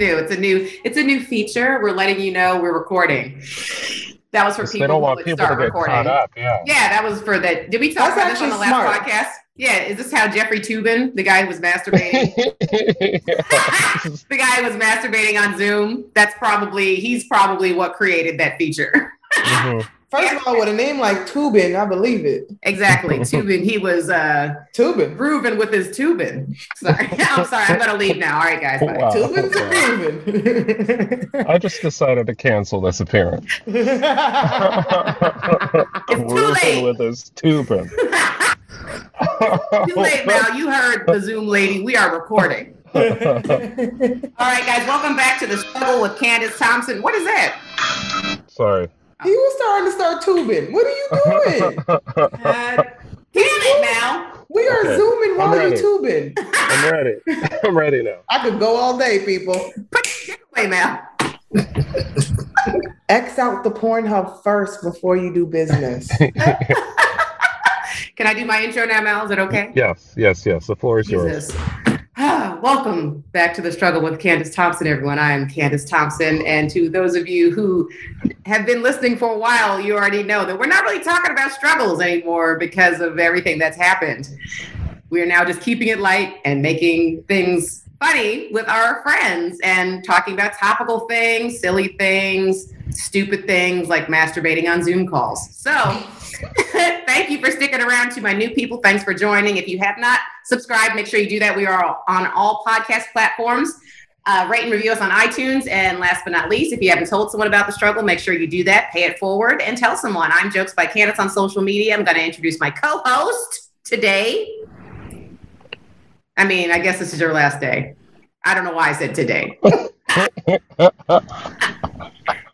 new. It's a new. It's a new feature. We're letting you know we're recording. That was for people. They people don't want would people to start get recording. caught up. Yeah. Yeah, that was for the. Did we talk That's about this on the last smart. podcast? Yeah, is this how Jeffrey Toobin, the guy who was masturbating, the guy who was masturbating on Zoom? That's probably he's probably what created that feature. Mhm. First of all, with a name like Toobin, I believe it. exactly, Tubin. He was uh Tubin. grooving with his tubin. Sorry, I'm sorry. I'm gonna leave now. All right, guys. Bye. Wow. Tubin's a groovin'. I just decided to cancel this appearance. It's too Working late. with his tubing. Too late, Mal. You heard the Zoom lady. We are recording. All right, guys. Welcome back to the struggle with Candice Thompson. What is that? Sorry. He was starting to start tubing. What are you doing? Uh, damn it, Mal. We are Okay, zooming while you're tubing. I'm ready. I'm ready now. I could go all day, people. Put your dick away, Mal. X out the Pornhub first before you do business. Can I do my intro now, Mal? Is it okay? Yes, yes, yes. The floor is yours. Welcome back to the struggle with Candice Thompson, everyone. I am Candice Thompson. And to those of you who have been listening for a while, you already know that we're not really talking about struggles anymore because of everything that's happened. We are now just keeping it light and making things funny with our friends and talking about topical things, silly things, stupid things like masturbating on Zoom calls. So, thank you for sticking around to my new people. Thanks for joining. If you have not subscribed, make sure you do that. We are on all podcast platforms. Uh, rate and review us on iTunes. And last but not least, if you haven't told someone about the struggle, make sure you do that. Pay it forward and tell someone. I'm Jokes by Candice on social media. I'm going to introduce my co host today. I mean, I guess this is your last day. I don't know why I said today.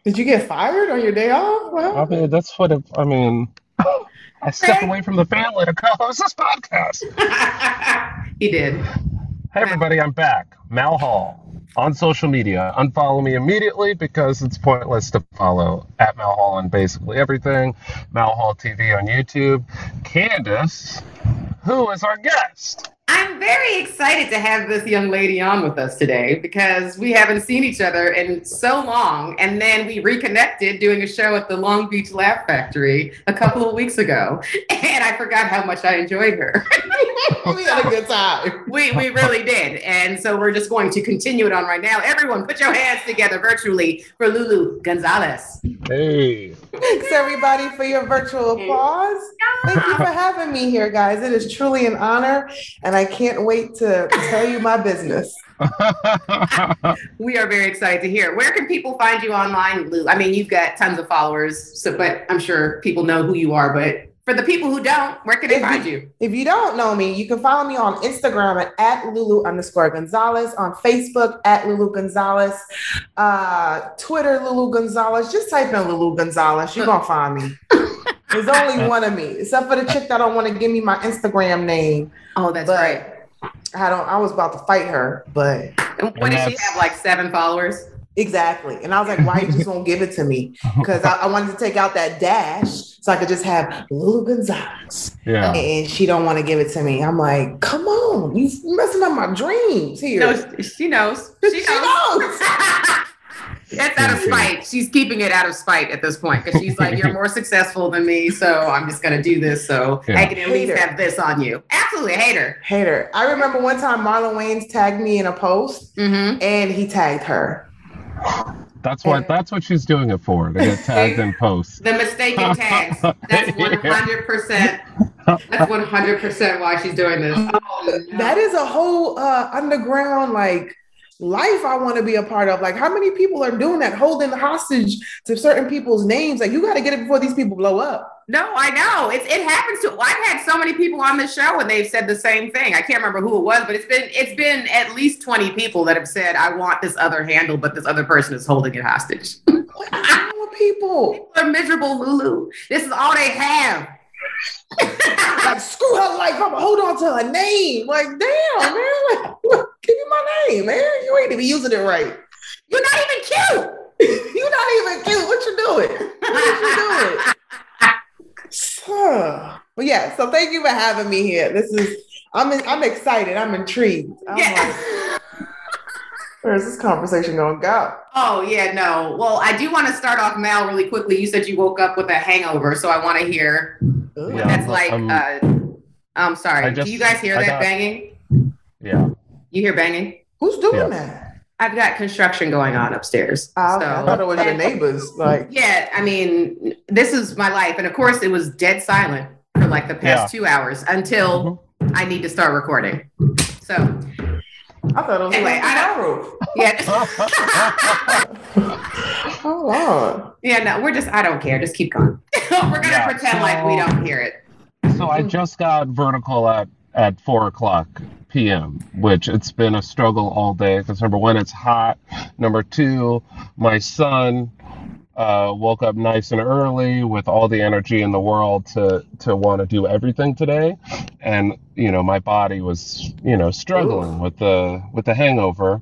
Did you get fired on your day off? I mean, that's what it, I mean. I stepped away from the family to co-host this podcast. he did. Hey, everybody, I'm back. Mal Hall on social media. Unfollow me immediately because it's pointless to follow at Mal Hall on basically everything. Mal Hall TV on YouTube. Candice, who is our guest? I'm very excited to have this young lady on with us today because we haven't seen each other in so long. And then we reconnected doing a show at the Long Beach Laugh Factory a couple of weeks ago. And I forgot how much I enjoyed her. we had a good time. we, we really did. And so we're just going to continue it on right now. Everyone, put your hands together virtually for LouLou Gonzalez. Hey. Thanks everybody for your virtual applause. Thank you for having me here, guys. It is truly an honor, and I can't wait to tell you my business. We are very excited to hear. Where can people find you online, Lou? I mean, you've got tons of followers, so but I'm sure people know who you are. But for the people who don't, where can they find you? If you don't know me, you can follow me on Instagram at, at LouLou underscore Gonzalez, on Facebook at LouLou Gonzalez, uh, Twitter LouLou Gonzalez. Just type in LouLou Gonzalez, you're gonna find me. There's only one of me, except for the chick that don't want to give me my Instagram name. Oh, that's But- right. I don't. I was about to fight her, but And what And does she have? Like seven followers? Exactly. And I was like, why you just won't give it to me? Because I, I wanted to take out that dash so I could just have LouLou Gonzalez. yeah. And she don't want to give it to me. I'm like, come on, you messing up my dreams here. No, she knows. She She knows. Knows. That's out of spite. She's keeping it out of spite at this point because she's like, "You're more successful than me, so I'm just gonna do this so Yeah. I can at least have this on you." Absolutely, hater. Hater. I remember one time Marlon Wayans tagged me in a post Mm-hmm. and he tagged her. That's what that's what she's doing it for, to get tagged in posts. The mistaken tags. That's 100. percent That's 100 percent why she's doing this. Oh, no. That is a whole uh, underground like life I want to be a part of. Like, how many people are doing that, holding hostage to certain people's names? Like, you got to get it before these people blow up. No, I know. It's it happens to I've had so many people on the show and they've said the same thing. I can't remember who it was, but it's been it's been at least 20 people that have said, I want this other handle, but this other person is holding it hostage. What's wrong with people? People are miserable, LouLou. This is all they have. Like, screw her life. I'm hold on to her name. Like, damn, man. Like, give me my name, man. You ain't even using it right. You're not even cute. You're not even cute. What you doing? What you doing? Huh. But yeah, so thank you for having me here. This is I'm I'm excited. I'm intrigued. I'm like, Yeah. Where's this conversation gonna go? Oh yeah, no. Well, I do want to start off Mal really quickly. You said you woke up with a hangover, so I want to hear Ooh. what Yeah, that's um, like. um, uh, I'm sorry. Just- Do you guys hear I that got- banging? Yeah. You hear banging? Who's doing Yeah. that? I've got construction going on upstairs. Oh, okay. I thought it was your and- neighbors. Like, Yeah, I mean, this is my life, and of course, it was dead silent for like the past two hours until I need to start recording. So, I thought it was Anyway, anyway, I roof. yeah, Oh Lord. yeah, no, we're just, I don't care. Just keep going. we're gonna Yeah, pretend like we so- don't hear it. So I just got vertical at at four o'clock p.m., which it's been a struggle all day because number one, it's hot. Number two, my son uh, woke up nice and early with all the energy in the world to to want to do everything today, and you know my body was you know struggling with the with the hangover,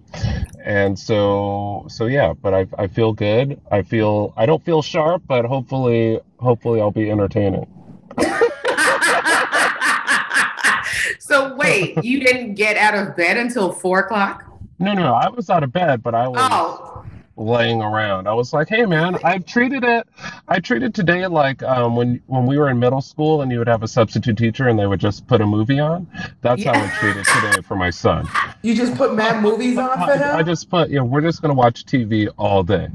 and so so yeah. But I I feel good. I feel I don't feel sharp, but hopefully hopefully I'll be entertaining. so wait, you didn't get out of bed until four o'clock? No, no, I was out of bed, but I was Oh, laying around. I was like, "Hey, man, I treated it. I treated today like um, when when we were in middle school, and you would have a substitute teacher, and they would just put a movie on. That's how I treated today for my son. You just put mad movies on for I, I just put, you know, we're just gonna watch TV all day.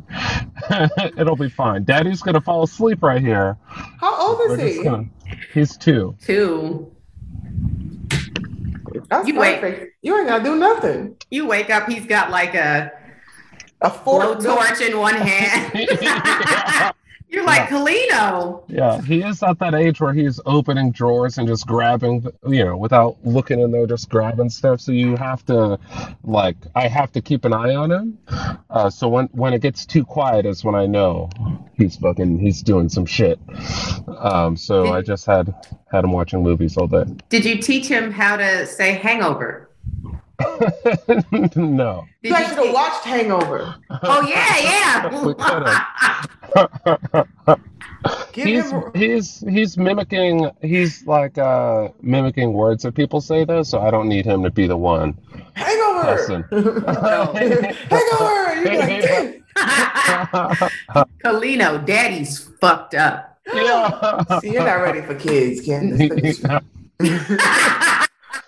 It'll be fine. Daddy's gonna fall asleep right here. How old We're is he? gonna. He's two. two. That's You wait. perfect. You ain't gotta do nothing. You wake up, he's got like a A four blowtorch in one hand. You're like, Kalino. Yeah, he is at that age where he's opening drawers and just grabbing, you know, without looking in there, just grabbing stuff. So you have to, like, I have to keep an eye on him. Uh, so when when it gets too quiet is when I know he's fucking he's doing some shit. Um, so I just had had him watching movies all day. Did you teach him how to say hangover? no, You guys should have watched Hangover. Oh yeah, We yeah. Give he's him he's he's mimicking he's like uh mimicking words that people say though. So I don't need him to be the one. Hangover. Listen. Hangover. You're like, "Damn." Kalino, daddy's fucked up. yeah. See, you're not ready for kids, Candice.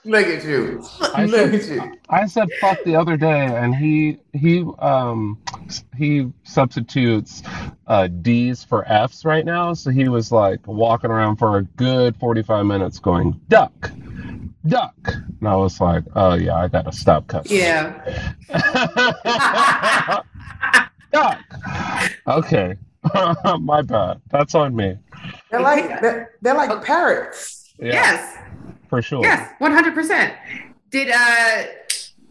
Look at you. I Look said, at you. I said fuck the other day, and he he um he substitutes uh, D's for F's right now. So he was like walking around for a good forty five minutes, going duck, duck, and I was like, oh yeah, I gotta stop cussing. Yeah. duck. Okay, my bad. That's on me They're like they're, they're like parrots. Yeah, Yes. For sure. Yes. One hundred percent. Did uh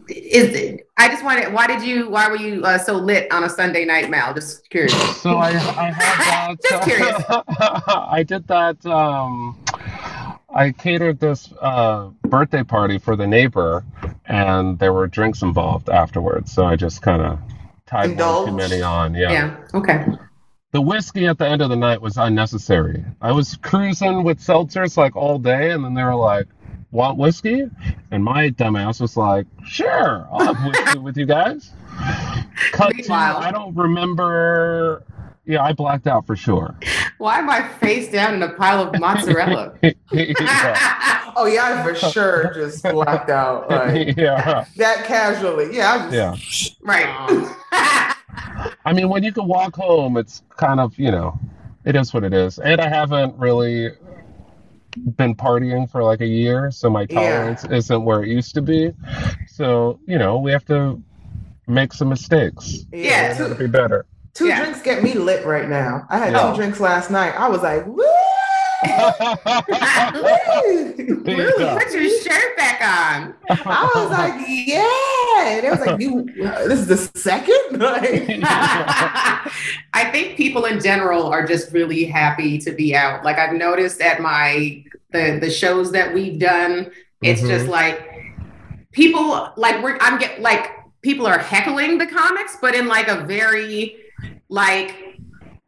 is it, I just wanted why did you why were you uh, so lit on a Sunday night, Mal? Just curious. So I, I had that. Just curious. I did that. Um, I catered this uh, birthday party for the neighbor, and there were drinks involved afterwards. So I just kind of tied one too many on. Yeah. Yeah. Okay. The whiskey at the end of the night was unnecessary. I was cruising with seltzers like all day, and then they were like, "Want whiskey?" And my dumbass was like, "Sure, I'll have whiskey with you guys." Cut to, I don't remember. Yeah, I blacked out for sure. Why am I face down in a pile of mozzarella? yeah. Oh yeah, I for sure just blacked out like yeah. that casually. Yeah, I just Yeah. right. I mean, when you can walk home, it's kind of, you know, it is what it is. And I haven't really been partying for like a year, so my Yeah. tolerance isn't where it used to be. So, you know, we have to make some mistakes. Yeah. It'll be better. Two Yeah. drinks get me lit right now. I had Yeah. two drinks last night. I was like, woo! Put your shirt back on. I was like, yeah. And it was like, you. This is the second. Like, I think people in general are just really happy to be out. Like I've noticed at my the the shows that we've done, it's Mhm. just like people like we're I'm get like people are heckling the comics, but in like a very like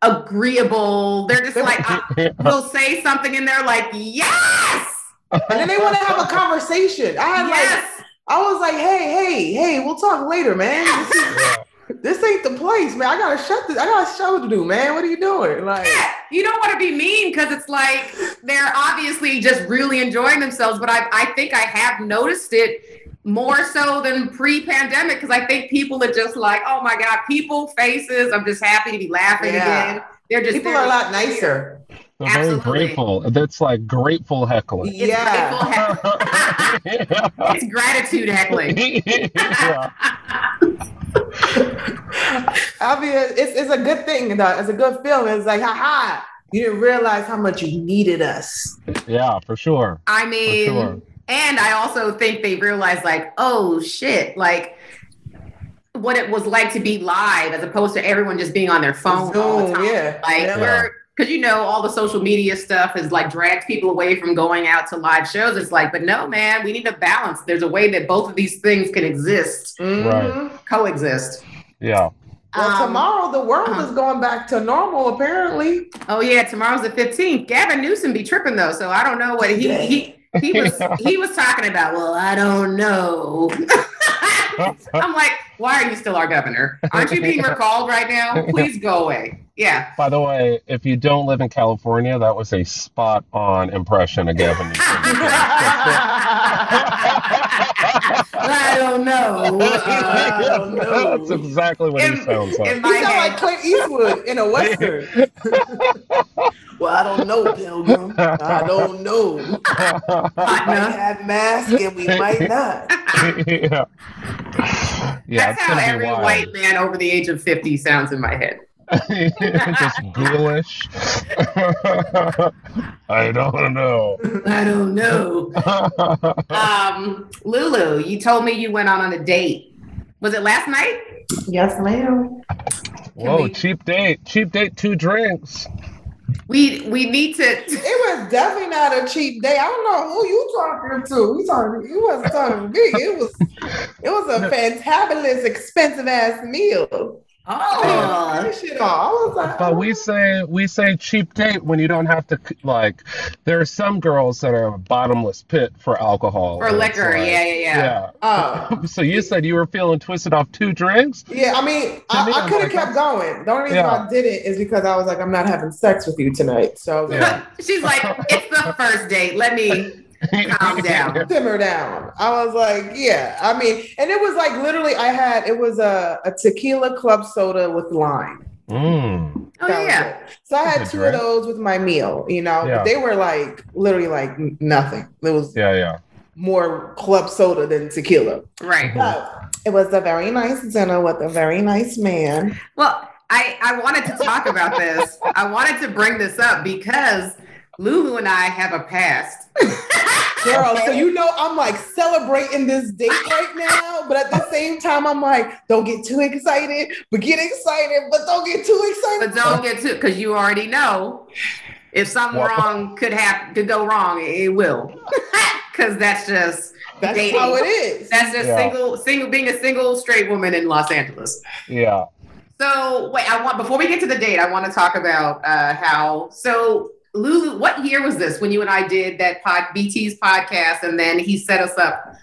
agreeable. They're just like I, we'll say something and they're like yes, and then they want to have a conversation. I had yes. like I was like, hey, hey, hey, we'll talk later, man. This, is- this ain't the place, man. I gotta shut this. I got a show to do, man. What are you doing? Like, Yeah, you don't want to be mean because it's like they're obviously just really enjoying themselves. But I, I think I have noticed it more so than pre-pandemic because I think people are just like, oh my god, people faces. I'm just happy to be laughing Yeah. again. They're just people they're a lot nicer. They're very grateful. That's like grateful heckling. It's Yeah. grateful heck- it's gratitude heckling. I mean, it's, it's a good thing, though. It's a good feeling. It's like, ha ha. You didn't realize how much you needed us. yeah, for sure. I mean, sure. And I also think they realized, like, oh shit, like what it was like to be live as opposed to everyone just being on their phone all the time. yeah. Like, Yeah. we're because you know all the social media stuff has like dragged people away from going out to live shows. It's like, but no, man, we need a balance. There's a way that both of these things can exist, Mhm. coexist. Yeah. Well, Um, tomorrow the world uh-huh. is going back to normal, apparently. Oh yeah, tomorrow's the 15th. Gavin Newsom be tripping though, so I don't know what he he he was he was talking about. Well, I don't know. I'm like, why are you still our governor? Aren't you being recalled right now? Please go away. Yeah. By the way, if you don't live in California, that was a spot on impression of Gavin. I don't know. Don't know. That's exactly what he sounds like. in You my sound head, like Clint Eastwood in a western. well, I don't know, Pilgrim. I don't know. We might have masks and we might not. yeah. Yeah, That's how every wild. white man over the age of 50 sounds in my head. Just ghoulish. I don't know. I don't know. Um, LouLou, you told me you went out on a date. Was it last night? Yes, ma'am. Whoa, we- cheap date. Cheap date, two drinks. We we need to. It was definitely not a cheap day. I don't know who you talking to. You talking? You wasn't talking to me. It was. It was a fantabulous, expensive ass meal. Oh, That shit off. Like, But we oh. say we say cheap date when you don't have to like. There are some girls that are a bottomless pit for alcohol. for and it's liquor. like- yeah, yeah, yeah. oh. So you said you were feeling twisted off two drinks? Yeah, I mean, I, me, I I'm could have like, kept going. The only reason Yeah. I did it is because I was like, I'm not having sex with you tonight. So I was like, Yeah. She's like, it's the first date. Let me calm down. simmer down. I was like, yeah. I mean, and it was like literally, I had it was a, a tequila club soda with lime. Mm. Oh yeah. it. So I had That's a two of those with my meal. You know, Yeah. they were like literally like nothing. It was Yeah, yeah. more club soda than tequila. Right. But it was a very nice dinner with a very nice man. Well, I I wanted to talk about this. I wanted to bring this up because LouLou and I have a past. Girl, so you know I'm like celebrating this date right now, but at the same time I'm like, don't get too excited, but get excited, but don't get too excited. But don't get to because you already know if something Well- wrong could happen could go wrong, it will. Because that's just That's dating. how it is. That's just Yeah. single single being a single straight woman in Los Angeles. Yeah. So wait, I want before we get to the date, I want to talk about uh, how so LouLou. What year was this when you and I did that pod BT's podcast, and then he set us up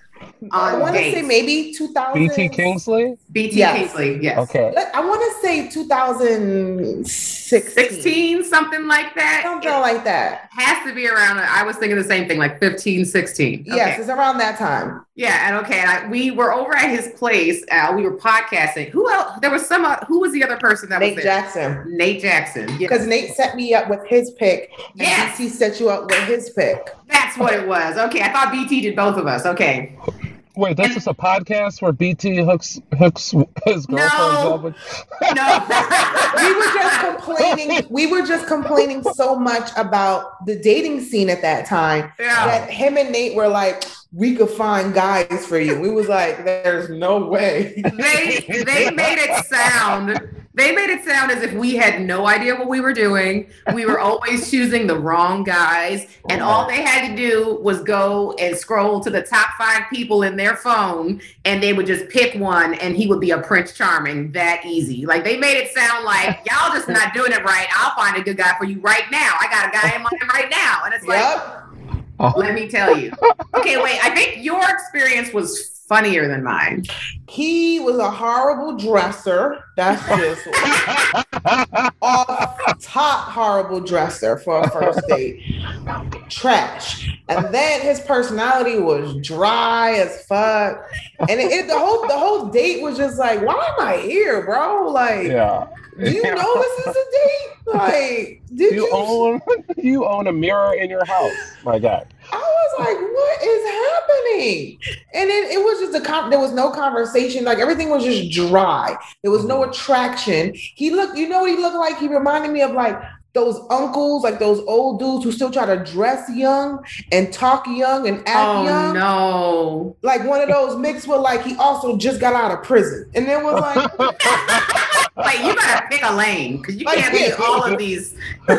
I want to say maybe 2000. BT Kingsley? BT Yes. Kingsley, yes. Okay. I want to say 2016. 16, something like that. Something It like that. has to be around, I was thinking the same thing, like 15, 16. Okay. Yes, it's around that time. Yeah, and okay, and I, we were over at his place. Uh, we were podcasting. Who else? There was some. Uh, who was the other person that Nate was there? Jackson. Nate Jackson. Yeah, Because Nate set me up with his pick, and Yes. BT set you up with his pick. that's what it was. Okay, I thought BT did both of us. Okay, Wait, this is a podcast where BT hooks hooks his girlfriends No. up with. no, we were just complaining. We were just complaining so much about the dating scene at that time yeah, that him and Nate were like, "We could find guys for you." We was like, "There's no way." they they made it sound. They made it sound as if we had no idea what we were doing. We were always choosing the wrong guys, and all they had to do was go and scroll to the top five people in their phone, and they would just pick one, and he would be a Prince Charming. That easy. Like they made it sound like y'all just not doing it right. I'll find a good guy for you right now. I got a guy in mind right now, and it's like. Yep. Oh. Let me tell you. Okay, wait. I think your experience was funnier than mine. He was a horrible dresser. That's just off top horrible dresser for a first date. Trash. And then his personality was dry as fuck. And it, it- the whole the whole date was just like, why am I here, bro? Like, yeah. Do you know this is a date? Like, did You you? own you own a mirror in your house, my God. I was like, what is happening? And then it was just a con- there was no conversation. Like everything was just dry. There was no mm-hmm. attraction. He looked, you know what he looked like? He reminded me of like those uncles, like those old dudes who still try to dress young and talk young and act Oh young. no. Like one of those mixed with like he also just got out of prison. And then was like, Wait, you gotta pick a lane because you can't be all of these.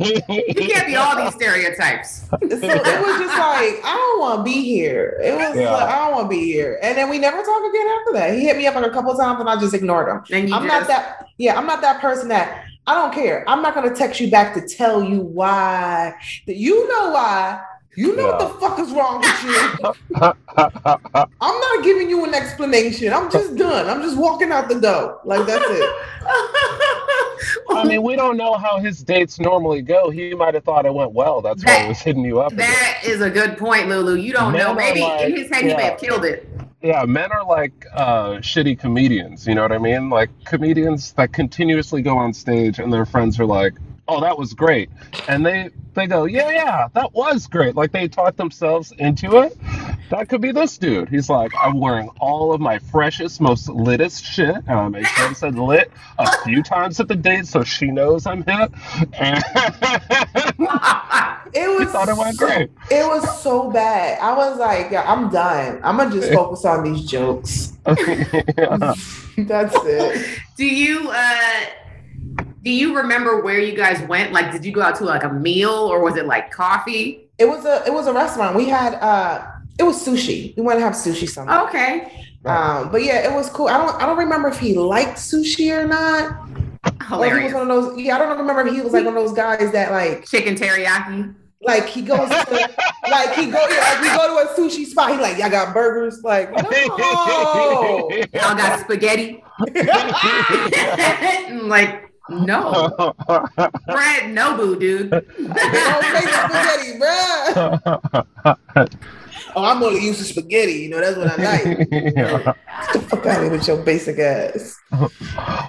You can't be all these stereotypes. so it was just like, I don't want to be here. It was Yeah. like, I don't want to be here. And then we never talked again after that. He hit me up like a couple times and I just ignored him. And I'm just, not that. Yeah, I'm not that person that I don't care. I'm not gonna text you back to tell you why. That you know why. You know what the fuck is wrong with you. I'm not giving you an explanation. I'm just done. I'm just walking out the door. Like that's it. I mean, we don't know how his dates normally go. He might have thought it went well. That's why he was hitting you up. again. that is a good point, LouLou. You don't Men know. Maybe like- in his head he may have killed it. Yeah, men are like uh, shitty comedians. You know what I mean? Like comedians that continuously go on stage and their friends are like, "Oh, that was great," and they they go, "Yeah, yeah, that was great." Like they talk themselves into it. That could be this dude. He's like, "I'm wearing all of my freshest, most litest shit." And I make sure I said lit a few times at the date so she knows I'm hip. And It was. thought it went great. It was so bad. I was like, yeah, I'm done. I'm gonna just focus on these jokes. Yeah. That's it. do you uh do you remember where you guys went? Like, did you go out to like a meal or was it like coffee? It was a. It was a restaurant. We had. uh It was sushi. We want to have sushi somewhere. Okay. Um, but yeah, it was cool. I don't I don't remember if he liked sushi or not. Or he was one of those. Yeah, I don't remember if he was like one of those guys that like Chicken teriyaki. like he goes to like he go yeah, like we go to a sushi spot. He like y'all got burgers. Like no. Y'all got spaghetti. like, no. Brad Nobu, dude. Don't make spaghetti, bruh. Oh, I'm only used to spaghetti. You know that's what I like. Yeah. Get the fuck out of here with your basic ass.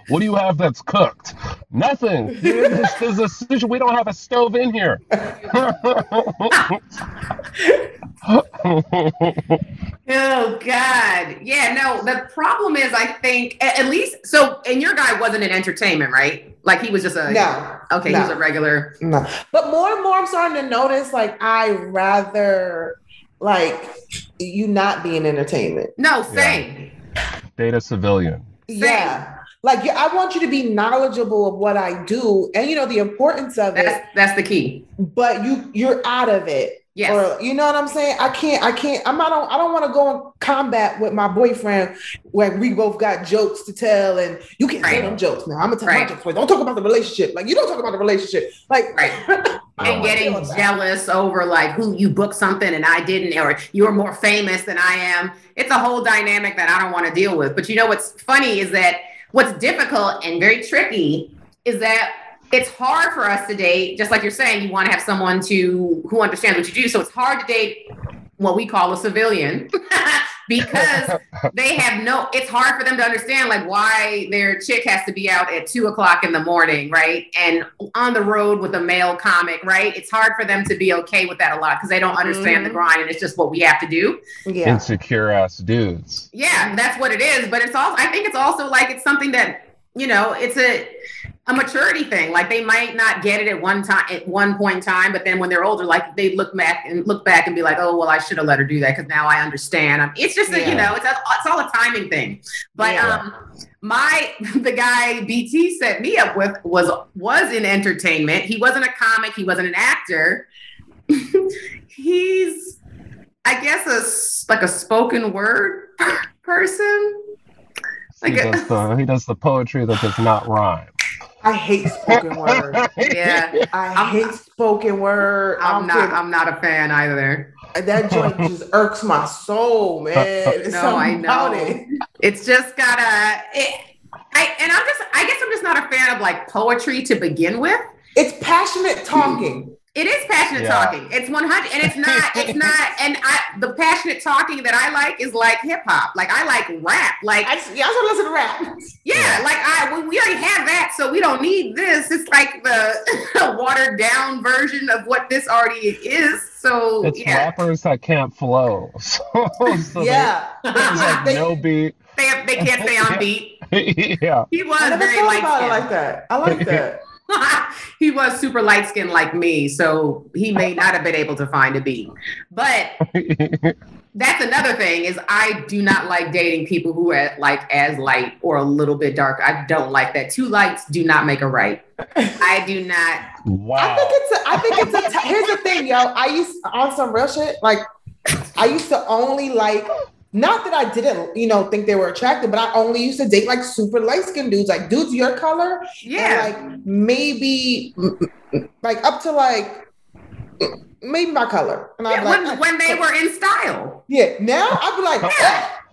What do you have that's cooked? Nothing. This is a sushi. We don't have a stove in here. Oh God, yeah. No, the problem is, I think a- at least so. And your guy wasn't in entertainment, right? Like he was just a No, okay. He was a regular. no. But more and more, I'm starting to notice like I rather like you not being entertainment. No, same. Data civilian. Yeah. Like I want you to be knowledgeable of what I do and you know the importance of it, That's that's the key. but you you're out of it. Yes. Or you know what I'm saying? I can't, I can't, I'm not on, I don't want to go in combat with my boyfriend where we both got jokes to tell and you can't say Right. them jokes now. I'm gonna tell Right. my jokes. Don't talk about the relationship. Like you don't talk about the relationship. Like Right. And getting deal with that. jealous over like who you booked something and I didn't, or you're more famous than I am. It's a whole dynamic that I don't want to deal with. But you know what's funny is that what's difficult and very tricky is that it's hard for us to date, just like you're saying, you want to have someone to who understands what you do. So it's hard to date what we call a civilian because they have no it's hard for them to understand like why their chick has to be out at two o'clock in the morning right and on the road with a male comic right it's hard for them to be okay with that a lot because they don't understand the Mhm. grind and it's just what we have to do yeah. Insecure ass dudes. yeah that's what it is but it's also i think it's also like it's something that you know it's a a maturity thing. Like they might not get it at one time at one point in time but then when they're older like they look back and look back and be like oh well i should have let her do that because now i understand. Um, it's just a, you know it's, a, it's all a timing thing. But Yeah. um my the guy bt set me up with was was in entertainment. He wasn't a comic. He wasn't an actor. He's i guess a like a spoken word person? He Like a- does the he does the poetry that does not rhyme. I hate spoken word. yeah I I'm- hate spoken word. I i'm don't not care- i'm not a fan either that joint just irks my soul, man. It's No, I know. it. It's just gotta. It, I and I'm just. I guess I'm just not a fan of like poetry to begin with. It's passionate talking. It is passionate Yeah. talking. It's 100, and it's not. It's not. And I, the passionate talking that I like is like hip hop. Like I like rap. Like I just, yeah, I just listen to rap. yeah, like I we, we already have that, so we don't need this. It's like the watered down version of what this already is. So It's yeah, rappers that can't flow. So, so yeah. there's like They- no beat. they they can't stay on beat. yeah. He was I never very light about it skinned. like that. I like that. he was super light skinned like me, so he may not have been able to find a beat. But that's another thing is I do not like dating people who are like as light or a little bit dark. I don't like that. Two lights do not make a right. I do not. Wow. I think it's a, I think it's a t- here's the thing, yo. I used on some real shit, like I used to only like not that I didn't, you know, think they were attractive, but I only used to date like super light skinned dudes, like dudes your color, Yeah. and like maybe like up to like maybe my color. And Yeah, like, when, when they were in style. yeah, now I'd be like,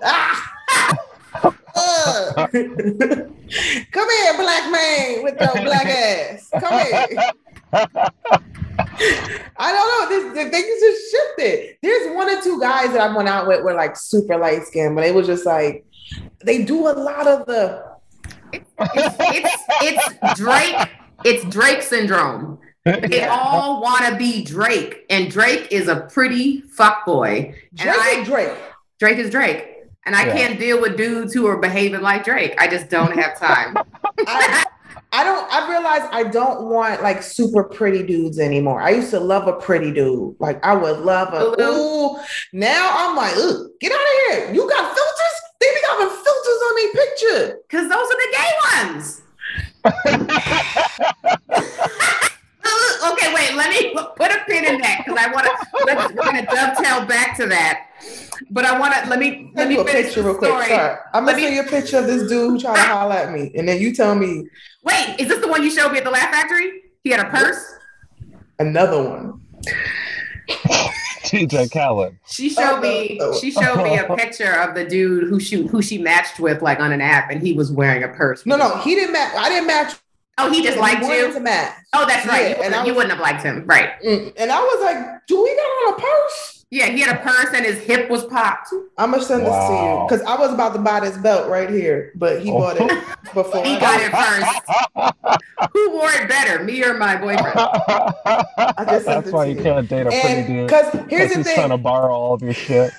ah, ah, come here, black man with your black ass. Come here. I don't know. This the things just shifted. There's one or two guys that I went out with were like super light skinned, but it was just like they do a lot of the It's it's, it's Drake. It's Drake syndrome. They Yeah. all want to be Drake, and Drake is a pretty fuck boy. Drake I and Drake. Drake is Drake. And I Yeah. can't deal with dudes who are behaving like Drake. I just don't have time. I, I don't. I realize I don't want like super pretty dudes anymore. I used to love a pretty dude. Like I would love a. LouLou? Ooh, now I'm like, Ugh, get out of here. You got filters? They be having filters on their picture. Because those are the gay ones. okay, wait, let me put a pin in that because I want to, we're going to dovetail back to that. But I want to, let me, let me a finish picture the real quick. story. Sorry. I'm gonna me- send you a picture of this dude who tried to holler at me, and then you tell me Wait, is this the one you showed me at the Laugh Factory? He had a purse? another one. DJ Khaled. She showed Oh, me. no. Oh. She showed me a picture of the dude who she who she matched with, like on an app, and he was wearing a purse. No, no, he didn't match. I didn't match. Oh, he just liked you. to match. Oh, that's right. Yeah, you, and wouldn't, I you wouldn't have liked him, right? Mm, And I was like, do we got on a purse? Yeah, he had a purse and his hip was popped. I'm gonna send this to you because I was about to buy this belt right here, but he Oh. bought it before. He got it first. Who wore it better, me or my boyfriend? just That's why you you. can't date a pretty dude. because here's the he's trying to borrow all of your shit.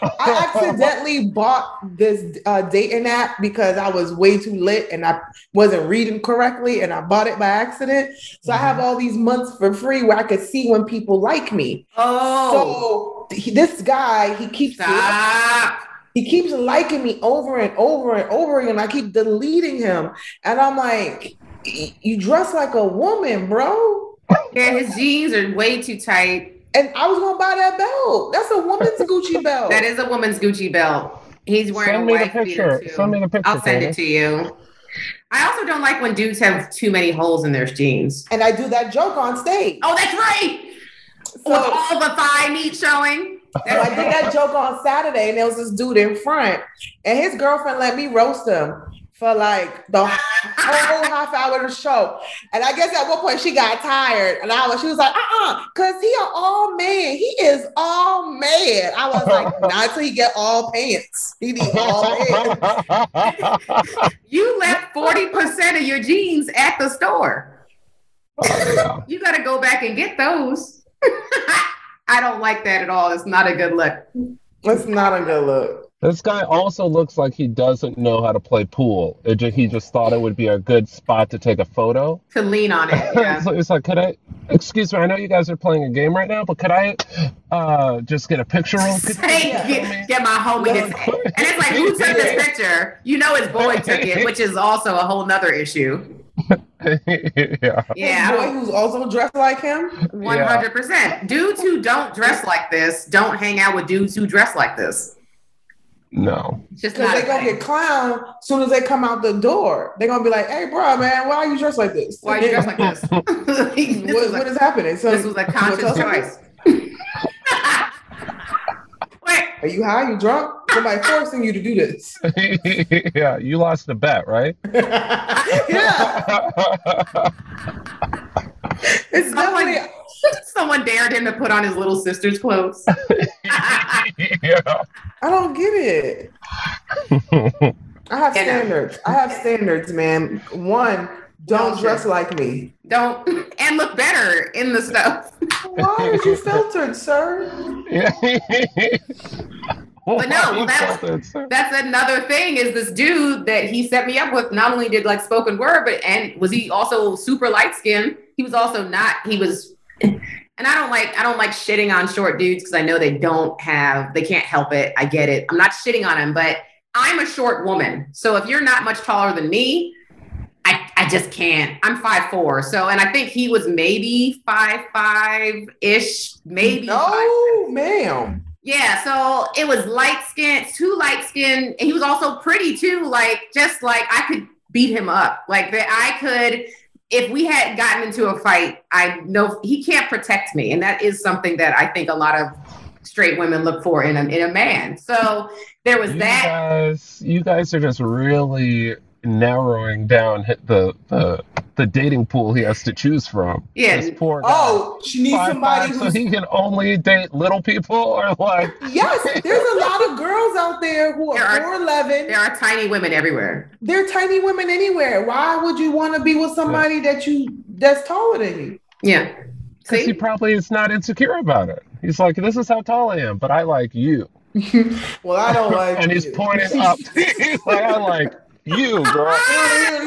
I accidentally bought this uh, dating app because I was way too lit and I wasn't reading correctly, and I bought it by accident. So I Mm-hmm. have all these months for free where I could see when people like me. Oh, So he, this guy, he keeps stop. he keeps liking me over and over and over again. I keep deleting him, and I'm like, "You dress like a woman, bro." Yeah, his jeans are way too tight. And I was gonna buy that belt. That's a woman's Gucci belt. That is a woman's Gucci belt. He's wearing Send me the white beater picture. too. Send me the picture. I'll send Candice. it to you. I also don't like when dudes have too many holes in their jeans. and I do that joke on stage. Oh, that's right. With So, all the thigh meat showing. so I did that joke on Saturday, and there was this dude in front, and his girlfriend let me roast him for like the whole half hour of the show. And I guess at one point she got tired, and I was, she was like, uh-uh, cause he a all man. He is all man. I was like, not until he get all pants. He need all man. You left 40% of your jeans at the store. Oh, yeah. You got to go back and get those. I don't like that at all. It's not a good look. That's not a good look. This guy also looks like he doesn't know how to play pool. It ju- he just thought it would be a good spot to take a photo. To lean on it. Yeah. so it's like, could I? Excuse me, I know you guys are playing a game right now, but could I uh, just get a picture real quick? Say, get, get my homie this. And it's like, who took this picture? You know his boy took it, which is also a whole nother issue. yeah. Yeah, I His don't- boy who's also dressed like him. One hundred percent. Dudes who don't dress like this don't hang out with dudes who dress like this. No. Just Because they're gonna get clowned as soon as they come out the door. They're gonna be like, "Hey, bro, man, why are you dressed like this? Why are you dressed like this? this, what, was what a, is happening?" So this was a conscious choice. Are you high? You drunk? Somebody forcing you to do this. yeah, you lost the bet, right? yeah. It's Someone- definitely Someone dared him to put on his little sister's clothes. yeah. I don't get it. I have standards. I have standards, man. One, don't Don't dress like me. Don't and look better in the stuff. Why are you filtered, sir? But no, well, that- That's another thing is this dude that he set me up with not only did like spoken word, but and was he also super light skinned. He was also not, he was and I don't like I don't like shitting on short dudes because I know they don't have they can't help it. I get it. I'm not shitting on him, but I'm a short woman. So if you're not much taller than me, I, I just can't. I'm five four. So and I think he was maybe five five ish, maybe five No, ma'am. yeah, so it was light skin, too light skin, and he was also pretty too. Like just like I could beat him up. Like that I could if we had gotten into a fight, I know he can't protect me. And that is something that I think a lot of straight women look for in a in a man. So there was You that. guys, you guys are just really narrowing down the the the dating pool he has to choose from. Yeah. This poor guy. Oh, she needs Five, somebody five, who's so he can only date little people or like Yes, there's a lot of girls out there who There are are- 4'11. There are tiny women everywhere. There are tiny women anywhere. Why would you want to be with somebody that you that's taller than you? Yeah. because he probably is not insecure about it. He's like, this is how tall I am, but I like you. Well, I don't like And he's pointing up. he's like, I like you, girl.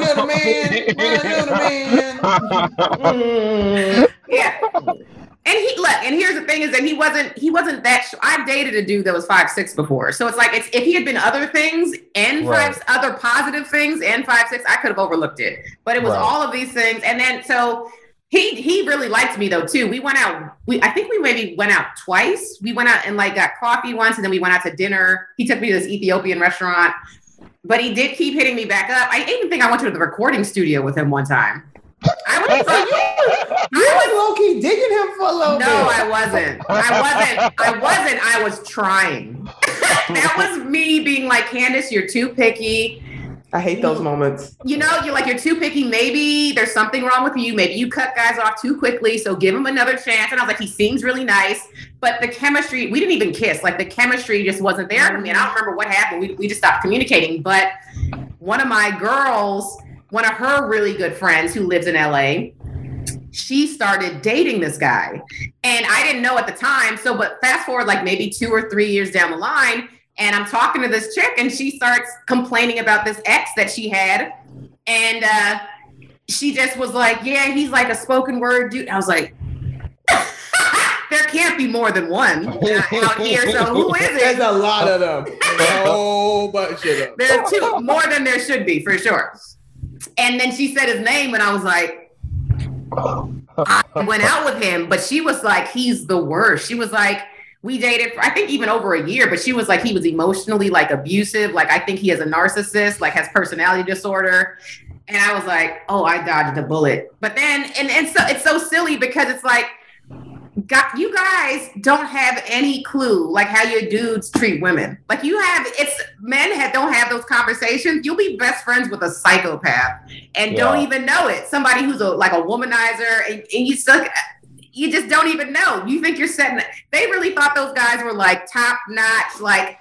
Little, little man, little man. Mm. Yeah. And he look, and here's the thing is that he wasn't he wasn't that sh- I've dated a dude that was five six before. So it's like it's if he had been other things and Right. five other positive things and five six, I could have overlooked it. But it was Right. all of these things. And then so he he really liked me though too. We went out, we I think we maybe went out twice. We went out and like got coffee once and then we went out to dinner. He took me to this Ethiopian restaurant. But he did keep hitting me back up. I even think I went to the recording studio with him one time. I was So you, you was low key digging him for a little no, bit. I wasn't. I wasn't. I wasn't. I was trying. that was me being like, Candice, you're too picky. I hate those moments. You know, you're like, you're too picky. Maybe there's something wrong with you. Maybe you cut guys off too quickly. So give him another chance. And I was like, he seems really nice. But the chemistry, we didn't even kiss. Like the chemistry just wasn't there I mean, I don't remember what happened. We, we just stopped communicating. But one of my girls, one of her really good friends who lives in LA, she started dating this guy. And I didn't know at the time. So, but fast forward like maybe two or three years down the line, and I'm talking to this chick, and she starts complaining about this ex that she had. And uh, she just was like, Yeah, he's like a spoken word dude. I was like, There can't be more than one out here. So, who is it? There's a lot of them. A whole bunch of them. There are two, more than there should be, for sure. And then she said his name, and I was like, I went out with him, but she was like, he's the worst. She was like, we dated for I think even over a year, but she was like, he was emotionally like abusive. Like I think he is a narcissist, like has personality disorder. And I was like, oh, I dodged a bullet. But then, and and so it's so silly because it's like, God, you guys don't have any clue like how your dudes treat women. Like you have, it's men have, don't have those conversations. You'll be best friends with a psychopath and don't even know it. Somebody who's a like a womanizer, and, and you still, you just don't even know. You think you're setting. They really thought those guys were like top notch. Like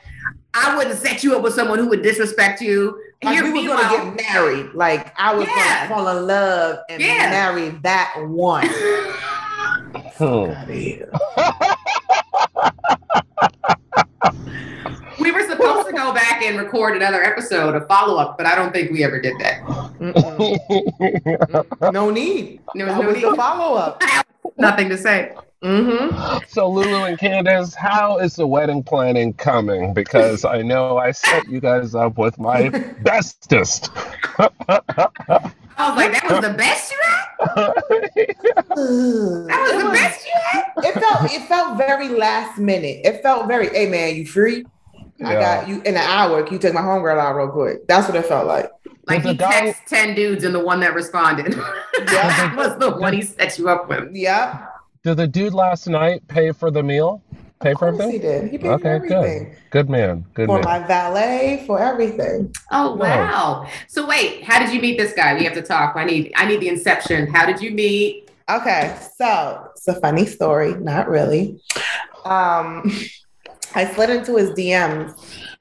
I wouldn't set you up with someone who would disrespect you. And Like you're we were gonna get married. Like I was Yeah. gonna fall in love and Yeah. marry that one. Hmm. we were supposed to go back and record another episode, a follow up, but I don't think we ever did that. No need. There was That no was the need. follow up. Nothing to say. Mm-hmm. so LouLou and Candice, how is the wedding planning coming? Because I know I set you guys up with my bestest. I was like, that was the best you had? That was the best you had? It felt it felt very last minute. It felt very, hey man, you free? I got you in an hour. Can you take my homegirl out real quick? That's what it felt like. Like Was he the guy- texted 10 dudes and the one that responded Yeah. was the one he set you up with. Yeah. Did the dude last night pay for the meal? Pay for Of course he did. He paid Okay, for everything. good. Man. Good man. Good For man. my valet, for everything. Oh wow! So wait, how did you meet this guy? We have to talk. I need I need the inception. How did you meet? Okay, so it's a funny story, not really. Um, I slid into his DMs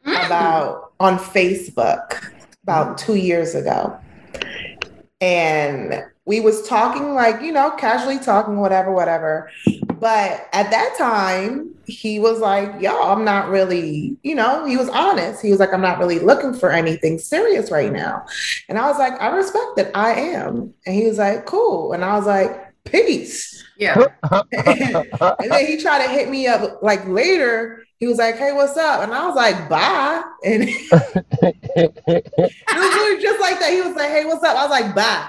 Mm. about on Facebook about two years ago. And we was talking like, you know, casually talking, whatever, whatever. But at that time, he was like, yo, I'm not really, you know, he was honest. He was like, I'm not really looking for anything serious right now. And I was like, I respect it. I am. And he was like, cool. And I was like, peace. Yeah. and then he tried to hit me up like later. He was like, "Hey, what's up?" And I was like, "Bye." And it was literally just like that. He was like, "Hey, what's up?" I was like, "Bye."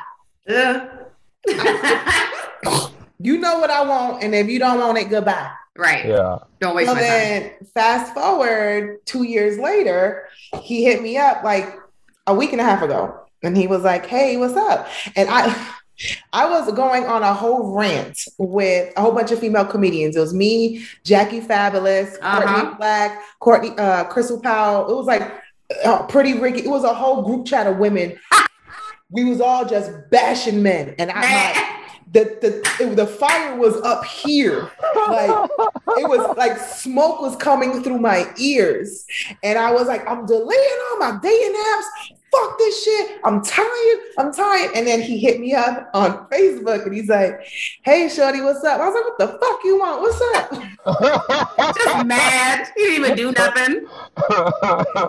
You know what I want, and if you don't want it, goodbye. right. yeah. Don't waste So my time. then, fast forward two years later, he hit me up like a week and a half ago, and he was like, "Hey, what's up?" And I, I was going on a whole rant with a whole bunch of female comedians. It was me, Jackie Fabulous, Uh-huh. Courtney Black, Courtney, uh, Crystal Powell. It was like uh, Pretty Ricky. It was a whole group chat of women. We was all just bashing men, and I. My, the the it- the fire was up here, like it was like smoke was coming through my ears, and I was like, I'm delaying all my dating apps. Fuck this shit. I'm tired. I'm tired. And then he hit me up on Facebook, and he's like, Hey, shorty, what's up? I was like, What the fuck you want? What's up? Just mad. He didn't even do nothing.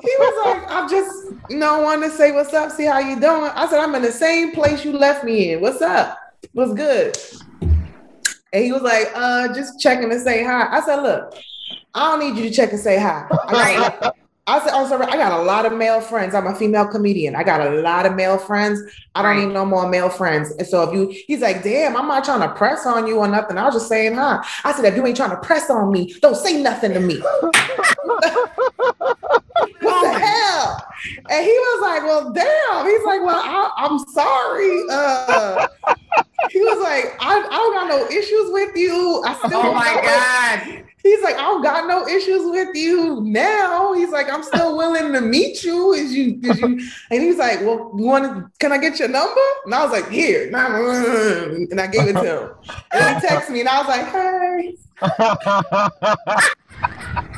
He was like, I'm just you know wanting to say what's up, see how you doing. I said, I'm in the same place you left me in. What's up? What's good? And he was like, uh, just checking to say hi. I said, look, I don't need you to check and say hi. I. I said, oh, sorry, I got a lot of male friends. I'm a female comedian. I got a lot of male friends. I don't Right. need no more male friends. And so if you, he's like, damn, I'm not trying to press on you or nothing. I was just saying hi. I said, if you ain't trying to press on me, don't say nothing to me. what the hell? And he was like, well, damn. He's like, well, I, I'm sorry. Uh, he was like, I, I don't got no issues with you. I still Oh my God. He's like, I don't got no issues with you now. He's like, I'm still willing to meet you. Is you, is you? And he's like, Well, you want to? Can I get your number? And I was like, Here, and I gave it to him. And he texted me, and I was like, Hey.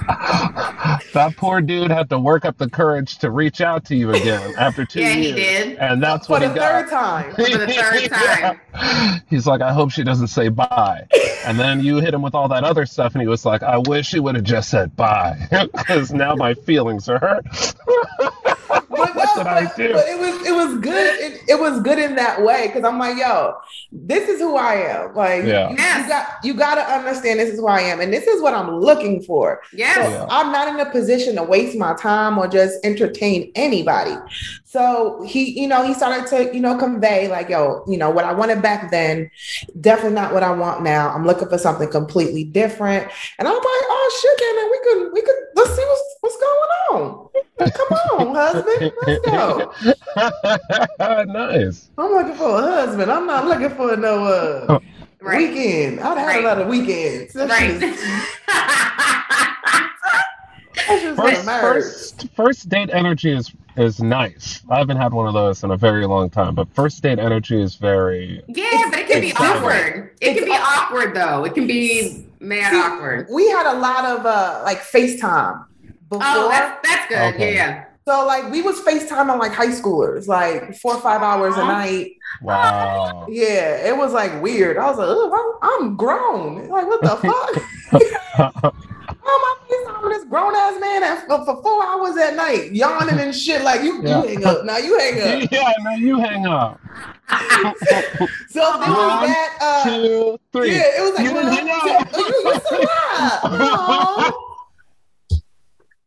that poor dude had to work up the courage to reach out to you again after two Yeah, he years. did. And that's For what the he got. third time. For the third time. Yeah. He's like, I hope she doesn't say bye. And then you hit him with all that other stuff, and he was like, I wish she would have just said bye, because now my feelings are hurt. But, what no, did I but- do? but it was it was good. It, it was good in that way because I'm like, yo, this is who I am. Like, Yeah. you, got you got to understand this is who I am, and this is what I'm looking for. So Yeah. I'm not in a position to waste my time or just entertain anybody. So he, you know, he started to, you know, convey like, yo, you know, what I wanted back then, definitely not what I want now. I'm looking for something completely different. And I'm like, oh shit, then man, we could, we could, let's see what's what's going on. Come on, husband, let's go. nice. I'm looking for a husband. I'm not looking for no uh, Right. weekend. I've had Right. a lot of weekends. That shit Right. is- that shit's First, first, first date energy is is nice. I haven't had one of those in a very long time, but first date energy is very. yeah, but it can be It's awkward. It It's can be aw- awkward though. It can be mad See, awkward. We had a lot of uh like FaceTime before. Oh, that's that's good. Okay. Yeah. so like we was FaceTiming like high schoolers, like four or five hours a night. Wow. Yeah, it was like weird. I was like, Ugh, I'm, I'm grown. Like, what the fuck? How am I FaceTiming this grown ass man at, for, for four hours at night, yawning and shit? Like, you, Yeah. you hang up. Now you hang up. yeah, no, you hang up. So there was One, that. Uh, Two, three. Yeah, it was like, You well, didn't hang you, you still alive.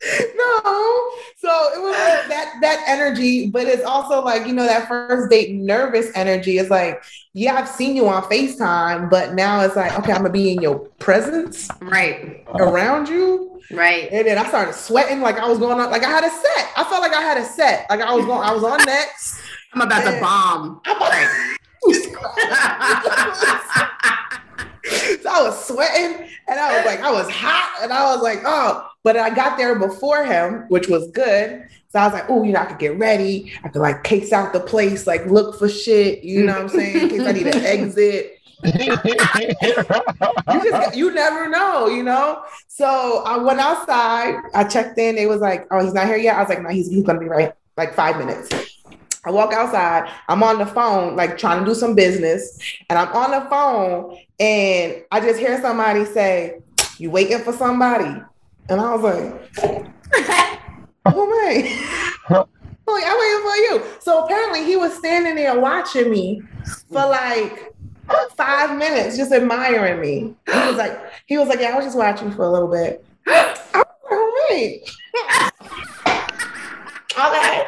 No. So it was like that that energy, but it's also like, you know, that first date nervous energy is like, yeah, I've seen you on FaceTime, but now it's like, okay, I'm gonna be in your presence Right. around you. Right. And then I started sweating like I was going on, like I had a set. I felt like I had a set. Like I was going, I was on next. I'm about to bomb. So I was sweating and I was like, I was hot and I was like, oh, but I got there before him, which was good. So I was like, oh, you know, I could get ready. I could like case out the place, like look for shit. You know what I'm saying? In case I need to exit. you just you never know, you know. So I went outside. I checked in. They was like, "Oh, he's not here yet." I was like, "No, he's he's gonna be right like five minutes." I walk outside. I'm on the phone, like trying to do some business, and I'm on the phone, and I just hear somebody say, "You waiting for somebody?" And I was like, "Oh man." Like, I'm waiting for you. So apparently he was standing there watching me for like five minutes, just admiring me. He was like, he was like, yeah, I was just watching for a little bit. I was like, all right. okay.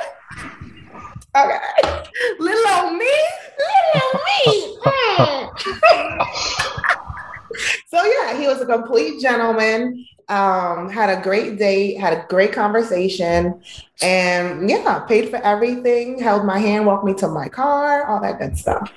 Okay. Little old me. Little me. Mm. so yeah, he was a complete gentleman. Um, had a great date, had a great conversation, and yeah, paid for everything, held my hand, walked me to my car, all that good stuff.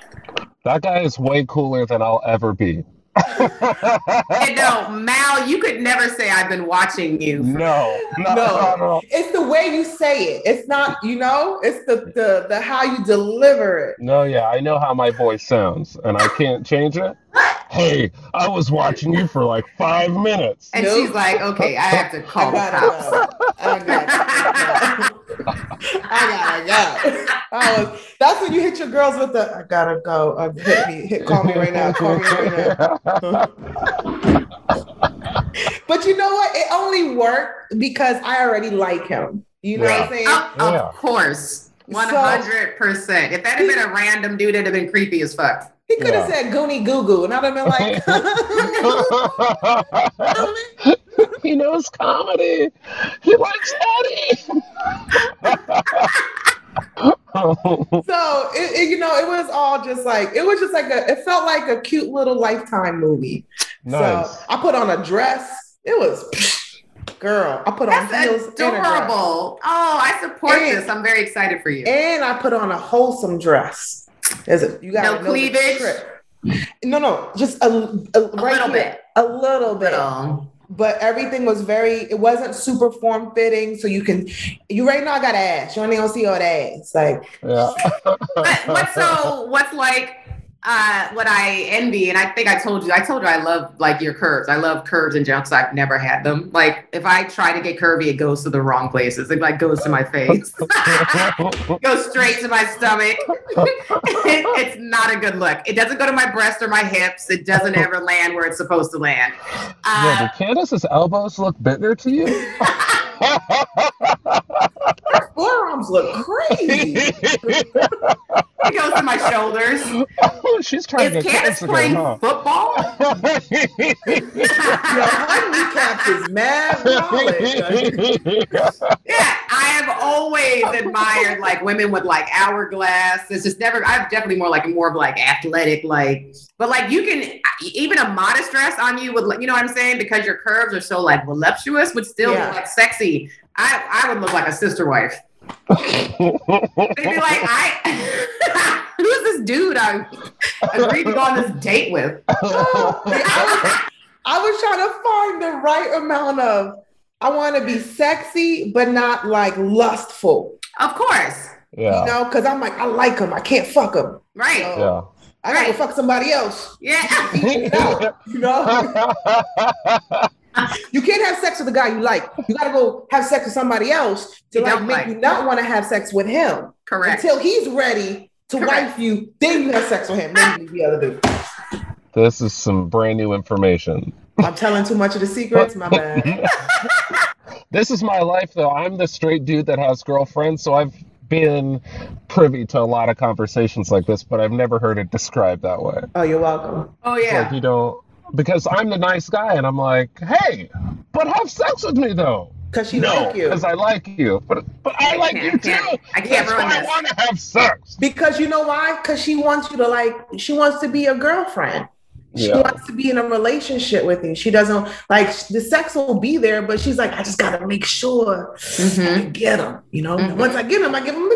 That guy is way cooler than I'll ever be. And no, Mal, you could never say I've been watching you. No, no, No. no. It's the way you say it. It's not, you know, it's the the the how you deliver it. No, yeah, I know how my voice sounds, and I can't change it. Hey, I was watching you for like five minutes. And Nope. she's like, okay, I have to call I the gotta cops. Go. I gotta go. I gotta go. I was, that's when you hit your girls with the I gotta go. Uh, hit me, hit call me right now. Call me right now. But you know what? It only worked because I already like him. You know what I'm saying? Of, of Yeah. course. 100%. if that had been a random dude, it'd have been creepy as fuck. He could have Yeah. said Goonie Goo Goo, and I'd have been like, he knows comedy. He likes Eddie. so it, it- you know, it was all just like it was just like a. It felt like a cute little lifetime movie. nice. So I put on a dress. It was, girl. I put on That's heels and a dress. adorable. Oh, I support And- this. I'm very excited for you. and I put on a wholesome dress. Is it? You got No cleavage? No, no, just a, a, right little here. bit. a little bit. Little. But everything was very. It wasn't super form fitting, so you can. You right now I got ass. You only gonna see all the ass. Like yeah. But what's so what's like uh what I envy, and I think I told you, I told you I love like your curves. I love curves and jumps. I've never had them. Like if I try to get curvy, it goes to the wrong places. It like goes to my face. goes straight to my stomach. It- it's not a good look. It doesn't go to my breast or my hips. It doesn't ever land where it's supposed to land. yeah, Uh, do Candice's elbows look bigger to you? her forearms look crazy. it goes to my shoulders. Oh, she's trying Is to Candice get playing Instagram, football? Yo, her kneecaps is mad solid. Yeah, I have always admired like women with like hourglass. It's just never. I've definitely more like more of like athletic, like. But like you can even a modest dress on you would, you know what I'm saying? Because your curves are so like voluptuous, would still Yeah. look like sexy. I I would look like a sister wife. They'd be like, I who's this dude I agreed to go on this date with? I, was, I was trying to find the right amount of. I want to be sexy, but not like lustful. Of course, yeah. You know, because I'm like, I like him. I can't fuck him. right? Yeah. I gotta Right. fuck somebody else. Yeah. You know, you can't have sex with the guy you like. You gotta go have sex with somebody else to You like make like. you not want to have sex with him Correct. until he's ready to Correct. wife you. Then you have sex with him. Then you leave the other dude. this is some brand new information. I'm telling too much of the secrets. My bad. This is my life, though. I'm the straight dude that has girlfriends, so I've been privy to a lot of conversations like this, but I've never heard it described that way. Oh, you're welcome. oh Like, yeah. you know, because I'm the nice guy, and I'm like, hey, but have sex with me, though. Cause she no, like you. because I like you, but but I I like you I too. I can't That's ruin I want to have sex. Because you know why? Because she wants you to like. She wants to be a girlfriend. She Yeah. wants to be in a relationship with you. She doesn't like the sex will be there, but she's like, I just gotta make sure I Mhm. can get him. You know, Mhm. once I get him, I give him.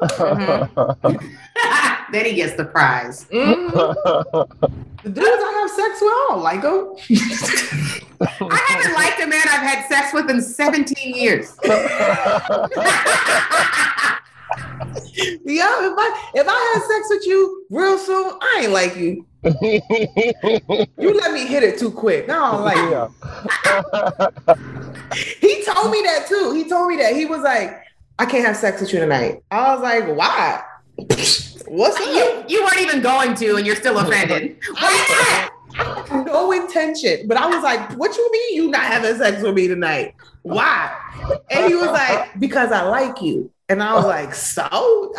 Mm, then he gets the prize. mm. The dudes I have sex with, I don't like them. I haven't liked a man I've had sex with in 17 years. Yeah, if I if I had sex with you real soon, I ain't like you. You let me hit it too quick. No, I don't like you. yeah. He told me that too. He told me that. He was like, I can't have sex with you tonight. I was like, why? What's You, up? you weren't even going to, and you're still offended. Why No intention. But I was like, what you mean you not having sex with me tonight? Why? And he was like, because I like you. And I was like, so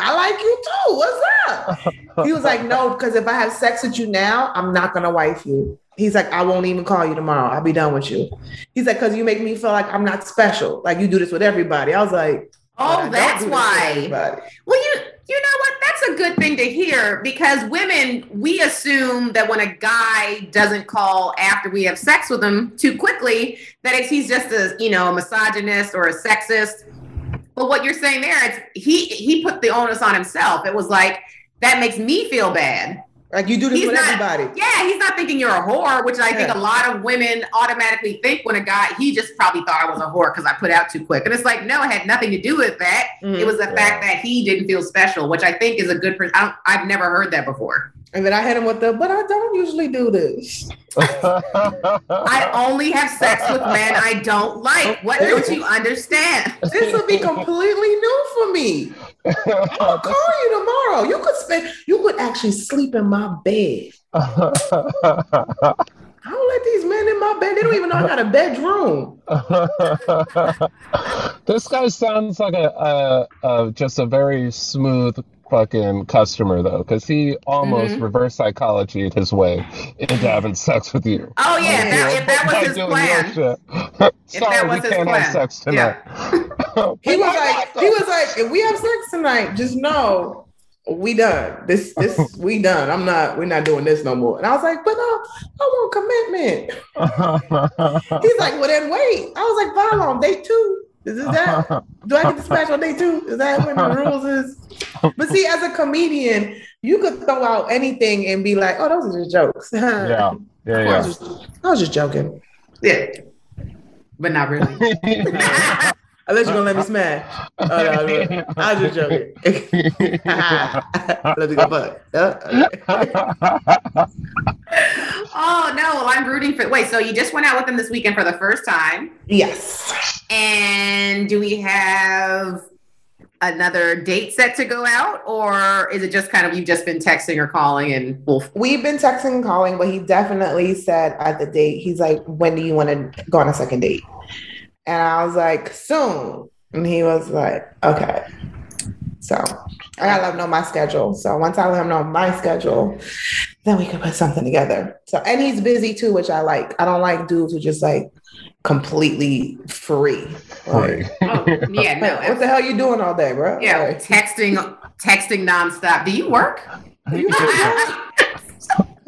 I like you too. What's up? He was like, no, because if I have sex with you now, I'm not gonna wife you. He's like, I won't even call you tomorrow. I'll be done with you. He's like, because you make me feel like I'm not special. Like you do this with everybody. I was like, Oh, that's do why. Well, you you know what? That's a good thing to hear because women, we assume that when a guy doesn't call after we have sex with him too quickly, that it's, he's just a you know a misogynist or a sexist. But what you're saying there, it's he he put the onus on himself. It was like that makes me feel bad. Like you do this He's with not- everybody. Yeah, he's not thinking you're a whore, which I think a lot of women automatically think when a guy he just probably thought I was a whore because I put out too quick. And it's like, no, it had nothing to do with that. It mm-hmm. was the Yeah. fact that he didn't feel special, which I think is a good. Per- I I've never heard that before. And then I hit him with the, but I don't usually do this. I only have sex with men I don't like. What don't you understand? This will be completely new for me. I'll call you tomorrow. You could spend, you could actually sleep in my bed. I don't let these men in my bed. They don't even know I got a bedroom. this guy sounds like a, a, a just a very smooth fucking customer though, because he almost Mhm. reverse psychology his way into having sex with you. Oh yeah, if that, if that was his plan. If that Sorry, was we his can't plan. have sex tonight. He was like, he was like, if we have sex tonight, just know we done. This, this, we done. I'm not, we're not doing this no more. And I was like, but no, I want commitment. He's like, well then wait. I was like, fine on day two. Is this that? Do I get to smash on day two? Is that what the rules is? But see, as a comedian, you could throw out anything and be like, oh, those are just jokes. yeah, yeah, I, yeah. was just, I was just joking. Yeah, but not really. Unless you're gonna let me smash. Oh, no, no, I was just joking. let me go fuck. Uh, oh no, well I'm rooting for. Wait, so you just went out with him this weekend for the first time, Yes. and do we have another date set to go out, or is it just kind of you've just been texting or calling and we'll We've been texting and calling, but he definitely said at the date, he's like, when do you want to go on a second date? And I was like, soon. And he was like, okay. So I gotta let him know my schedule. So once I let him know my schedule, then we can put something together. So and he's busy too, which I like. I don't like dudes who just like completely free. Like, Oh, yeah, no. what the hell you doing all day, bro? Yeah, Like, texting, texting nonstop. Do you work? you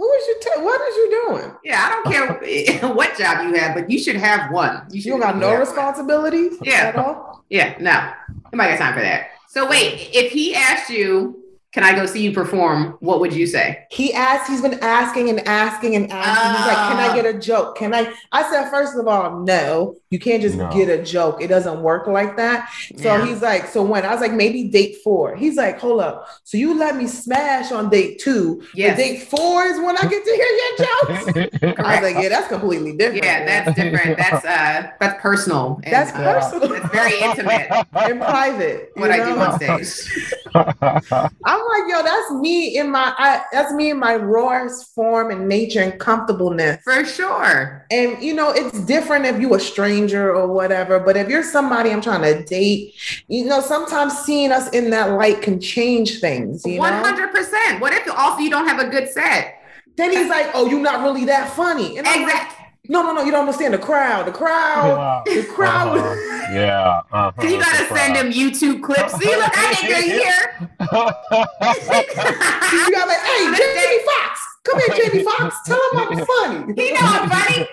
who is you? Te- what is you doing? yeah, I don't care what job you have, but you should have one. You, You don't got no responsibilities Yeah. at all. Yeah, no, nobody got time for that. So wait, if he asked you, "Can I go see you perform?" What would you say? He asked. He's been asking and asking and asking. He's like, "Can I Ah. get a joke? Can I?" I said, first of all, no. You can't just No. get a joke. It doesn't work like that. So Yeah. he's like, "So when?" I was like, "Maybe date four. He's like, "Hold up. So you let me smash on date two? Yes. But date four is when I get to hear your jokes." I was like, "Yeah, that's completely different." Yeah, that's different. That's uh, that's personal. and, that's uh, personal. That's very intimate. in private. you What I do know? on stage. I'm like, yo, that's me in my, I, that's me in my rawest form and nature and comfortableness. For sure. And you know, it's different if you a stranger or whatever. But if you're somebody I'm trying to date, you know, sometimes seeing us in that light can change things. You hundred percent. What if also you don't have a good set? Then he's like, "Oh, you're not really that funny." And I'm like, Exactly. "No, no, no, you don't understand the crowd. The crowd, the crowd." Uh-huh. Yeah. Uh-huh. You gotta send him YouTube clips. See, look, I think you're here. You got like, "Hey, Jamie Foxx, come here, Jamie Foxx. Tell him I'm funny." He know I'm funny.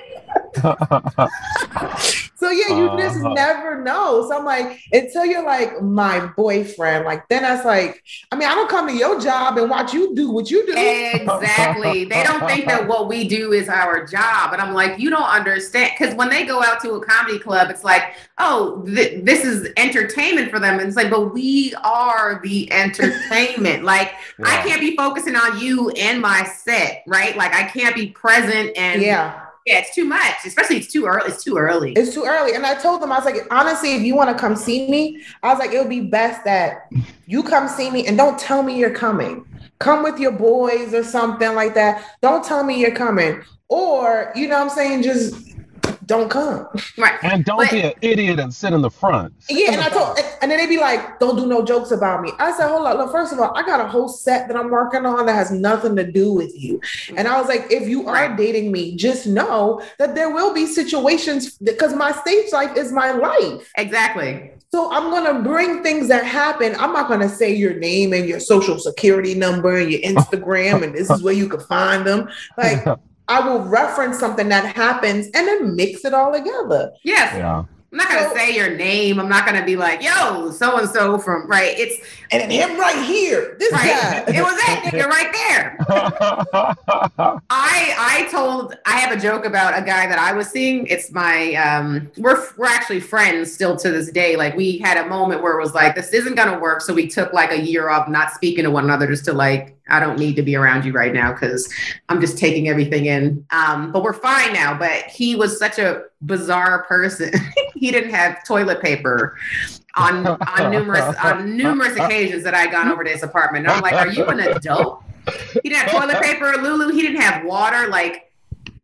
So So yeah, you just Uh-huh. never know. So I'm like, until you're like my boyfriend, like then that's like, I mean, I don't come to your job and watch you do what you do. Exactly. they don't think that what we do is our job. And I'm like, you don't understand. Because when they go out to a comedy club, it's like, oh, th- this is entertainment for them. And it's like, but we are the entertainment. like, I can't be focusing on you and my set, right? Like, I can't be present. And yeah, yeah, it's too much, especially it's too early. It's too early. it's too early. And I told them, I was like, honestly, if you want to come see me, I was like, it would be best that you come see me and don't tell me you're coming. Come with your boys or something like that. Don't tell me you're coming. Or, you know what I'm saying? Just don't come. right. And don't But- be an idiot and sit in the front. Sit Yeah, and I told, front. and then they'd be like, "Don't do no jokes about me." I said, "Hold on, look, first of all, I got a whole set that I'm working on that has nothing to do with you." And I was like, "If you are dating me, just know that there will be situations because my stage life is my life. Exactly. So I'm gonna bring things that happen. I'm not gonna say your name and your social security number and your Instagram and this is where you can find them. Like." I will reference something that happens and then mix it all together. Yes. yeah. I'm not going to So- say your name. I'm not going to be like, yo, so and so from, right. It's, And him right here, this right. guy. it was that nigga right there. I I told I have a joke about a guy that I was seeing. It's my um we're we're actually friends still to this day. Like we had a moment where it was like this isn't gonna work. So we took like a year off not speaking to one another just to like I don't need to be around you right now because I'm just taking everything in. Um, but we're fine now. But he was such a bizarre person. he didn't have toilet paper on on numerous on numerous occasions that I had gone over to his apartment. And I'm like, are you an adult? He didn't have toilet paper, LouLou. He didn't have water. Like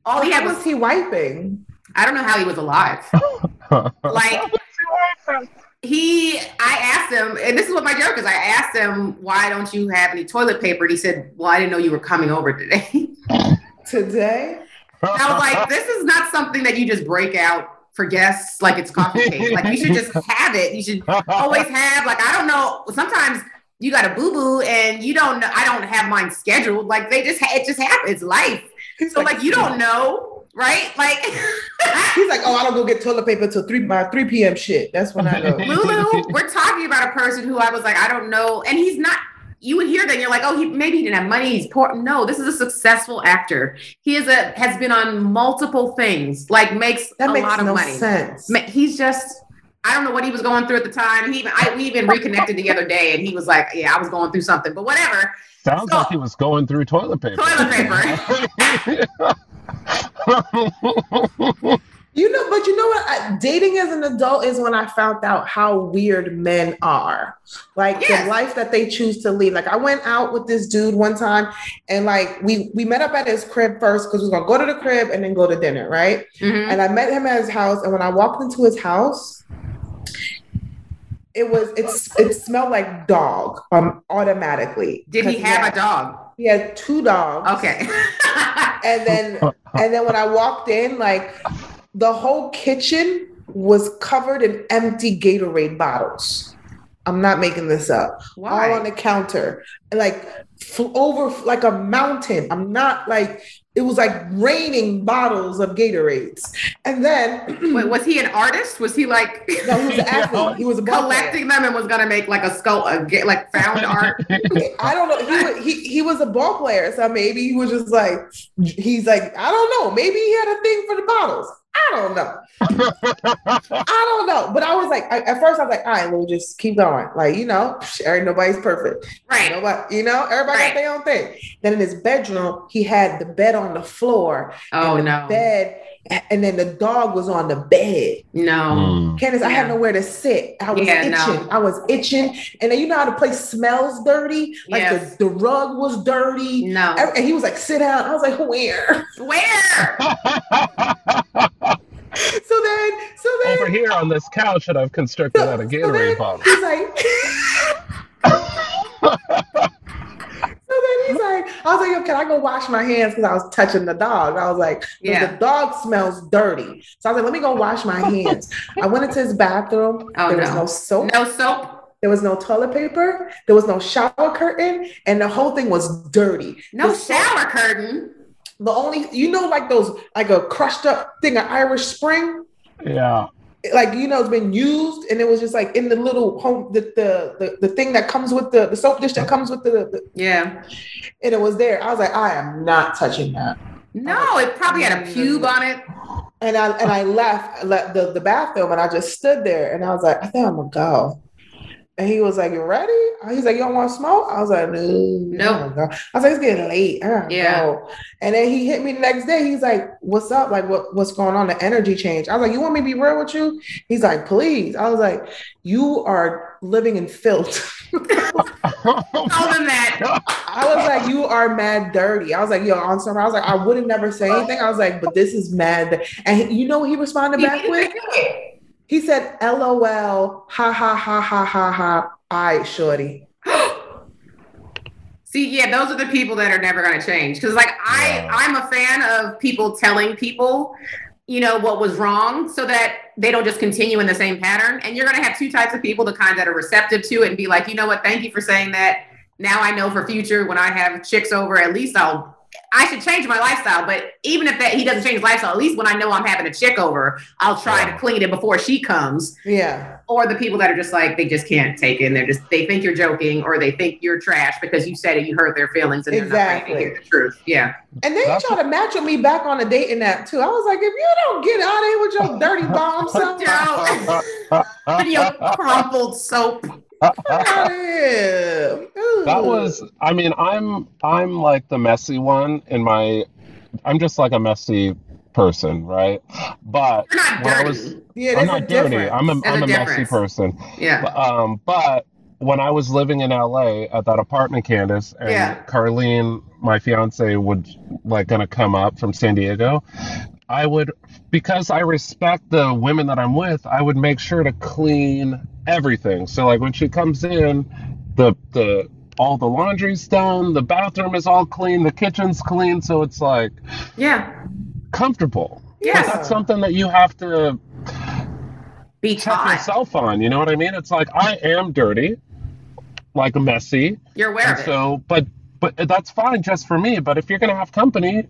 all he had was was he wiping? I don't know how he was alive. Like he, I asked him, and this is what my joke is. I asked him, why don't you have any toilet paper? And he said, well, I didn't know you were coming over today. Today? I was like, this is not something that you just break out for guests like it's coffee. Like you should just have it. You should always have like I don't know. Sometimes you got a boo boo and you don't know. I don't have mine scheduled. Like they just it just happens. Life. So like you don't know, right? Like He's like, oh, I don't go get toilet paper till three by three p.m. Shit. That's when I go. LouLou, we're talking about a person who I was like, I don't know, and he's not. You would hear that, and you're like, oh, he maybe he didn't have money. He's poor. No, this is a successful actor. He is a has been on multiple things. Like makes That a makes lot of no money. sense. He's just. I don't know what he was going through at the time. He even I, we even reconnected the other day, and he was like, "Yeah, I was going through something, but whatever." Sounds So- like he was going through toilet paper. Toilet paper. You know, but you know what? I, dating as an adult is when I found out how weird men are. Like Yes. the life that they choose to lead. Like I went out with this dude one time, and like we we met up at his crib first because we was gonna go to the crib and then go to dinner, right? Mhm. And I met him at his house, and when I walked into his house, it was it's it smelled like dog um automatically. Did he have had- a dog? He had two dogs. Okay. And then and then when I walked in, like the whole kitchen was covered in empty Gatorade bottles. I'm not making this up. Why? All on the counter, like over like a mountain. I'm not like it was like raining bottles of Gatorades. And then Wait, was he an artist? Was he like no, he was an athlete. He was a ball player. collecting them and was gonna make like a skull, a, like found art? I don't know. He, he he was a ball player, so maybe he was just like he's like I don't know. Maybe he had a thing for the bottles. I don't know. I don't know. But I was like, I, at first I was like, all right, we'll just keep going. Like you know, nobody's perfect. Right. Nobody, you know, everybody Right. got their own thing. Then in his bedroom, he had the bed on the floor. Oh the no. Bed, and then the dog was on the bed. No. Mm. Candice, I had nowhere to sit. I was Yeah, itching. no. I was itching. And then you know how the place smells dirty? Like Yes. the, the rug was dirty. No. And he was like, sit down. I was like, where? Where? So then, so then, Over here on this couch that I've constructed out of Gatorade then bottles. he's like, so then he's like, I was like, yo, can I go wash my hands? Because I was touching the dog. I was like, Yeah. the dog smells dirty. So I was like, let me go wash my hands. I went into his bathroom. Oh, there was no. no soap. No soap. There was no toilet paper. There was no shower curtain, and the whole thing was dirty. No The soap- shower curtain. The only, you know, like those, like a crushed up thing of Irish Spring. Yeah. Like you know, it's been used, and it was just like in the little home, the the the, the thing that comes with the the soap dish that comes with the, the Yeah. and it was there. I was like, I am not touching that. No, it probably had a pube on it. And I and I left, I left the, the bathroom and I just stood there and I was like, I think I'm gonna go. And he was like, You ready? He's like, You don't want to smoke? I was like, No, no. I was like, It's getting late. Yeah. go. And then he hit me the next day. He's like, What's up? Like, what, what's going on? The energy change. I was like, You want me to be real with you? He's like, Please. I was like, You are living in filth. Told him that. I was like, you are mad dirty. I was like, yo, on summer. I was like, I would have never say anything. I was like, but this is mad. And he- you know what he responded back with? He said, LOL, ha ha ha ha ha ha. All right, shorty. See, yeah, those are the people that are never going to change. Because, like, I, I'm a fan of people telling people, you know, what was wrong, so that they don't just continue in the same pattern. And you're going to have two types of people: the kind that are receptive to it and be like, you know what, thank you for saying that. Now I know for future when I have chicks over, at least I'll. I should change my lifestyle, but even if that he doesn't change his lifestyle, at least when I know I'm having a chick over, I'll try Yeah. to clean it before she comes. Yeah. or the people that are just like they just can't take it and they're just they think you're joking or they think you're trash because you said it you hurt their feelings and they're not ready Exactly. to hear the truth yeah And then he That's- tried to match with me back on the dating app too. I was like, if you don't get out of here with your dirty bomb self, Joe, your crumpled soap get out of here. Ooh. that was i mean i'm i'm like the messy one in my i'm just like a messy person right but when i was yeah, i'm not dirty difference. i'm a, There's I'm a a messy person yeah um but when i was living in la at that apartment candice and Yeah. carlene my fiance would like gonna come up from san diego i would because i respect the women that i'm with i would make sure to clean everything. So like when she comes in the the all the laundry's done the bathroom is all clean the kitchen's clean. So it's like yeah. comfortable. Yeah. that's something that you have to be check taught. yourself on you know what i mean? It's like i am dirty like messy. You're aware of it. so but but that's fine just for me. But if you're gonna have company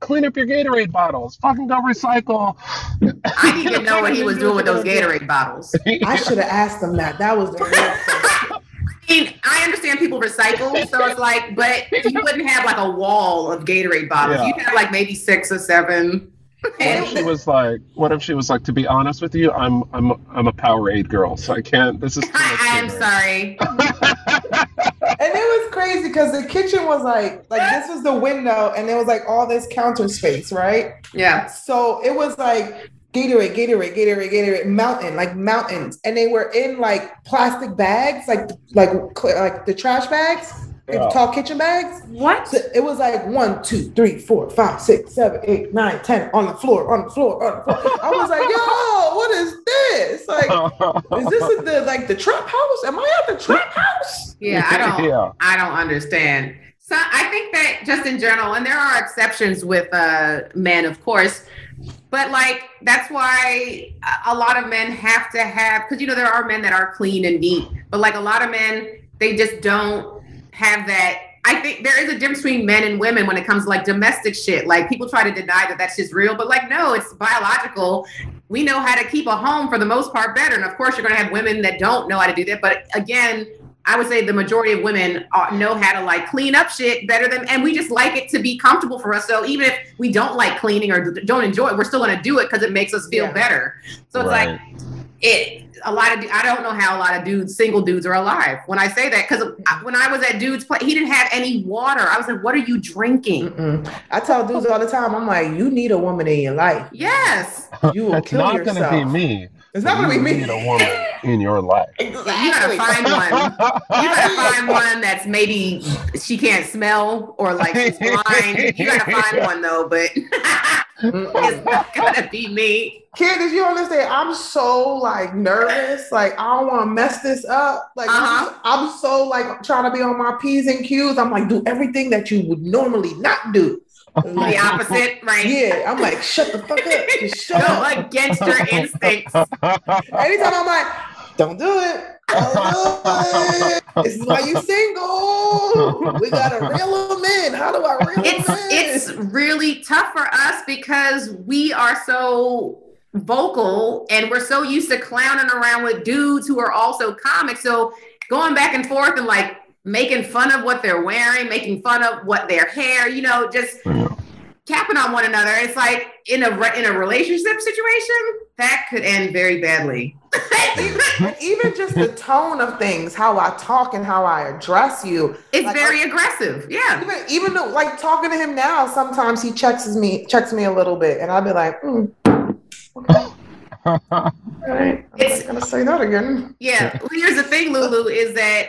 clean up your gatorade bottles fucking go recycle i didn't even know what he was doing with those gatorade bottles I should have asked him that. That was the real. I mean, I understand people recycle, so it's like, but you wouldn't have like a wall of Gatorade bottles. Yeah. You'd have like maybe six or seven. What if she was like? What if she was like? To be honest with you, I'm I'm I'm a Powerade girl, so I can't. This is. I, I'm sorry. And it was crazy because the kitchen was like, like this was the window, and there was like all this counter space, right? Yeah. So it was like Gatorade, Gatorade, Gatorade, Gatorade, mountain, like mountains, and they were in like plastic bags, like like like the trash bags, Yeah. tall kitchen bags. What? So it was like one, two, three, four, five, six, seven, eight, nine, ten on the floor, on the floor, on the floor. I was like, yo, what is this? Like, is this the like the trap house? Am I at the trap house? Yeah, I don't. Yeah. I don't understand. So I think that just in general, and there are exceptions with uh, men, of course, but like that's why a- a lot of men have to have because you know there are men that are clean and neat, but like a lot of men, they just don't have that. I think there is a difference between men and women when it comes to like domestic shit. Like people try to deny that that's just real, but like no, it's biological. We know how to keep a home for the most part better, and of course you're going to have women that don't know how to do that. But again, I would say the majority of women uh, know how to like clean up shit better than, and we just like it to be comfortable for us. So even if we don't like cleaning or don't enjoy it, we're still going to do it because it makes us feel Yeah. better. So it's like it. A lot of I don't know how a lot of dudes, single dudes, are alive. When I say that, because when I was at dude's place, he didn't have any water. I was like, "What are you drinking?" Mm-mm. I tell dudes all the time, I'm like, you need a woman in your life. Yes, You will it's kill not yourself. gonna be me. It's not gonna You be me. need a woman in your life. you gotta find one. You gotta find one that's maybe she can't smell or like she's blind. You gotta find one though, but it's not gonna be me. Candice, you understand? I'm so like nervous. Like I don't want to mess this up. Like Uh-huh. I'm, I'm so like trying to be on my p's and q's. I'm like do everything that you would normally not do. The opposite, right? yeah, I'm like shut the fuck up. Just shut Go up. against your instincts. Anytime I'm like, don't do it. Don't do it. This is why you single. We gotta reel them in. How do I reel It's them in? it's really tough for us because we are so vocal and we're so used to clowning around with dudes who are also comics. So going back and forth and like making fun of what they're wearing, making fun of what their hair, you know, just capping on one another. It's like in a in a relationship situation that could end very badly. even, even just the tone of things, how I talk and how I address you. It's Like, very aggressive. Yeah. Even even though, like talking to him now, sometimes he checks me checks me a little bit, and I'll be like, hmm, okay, all right, I'm It's- not gonna say that again. Yeah. Well, here's the thing, LouLou, is that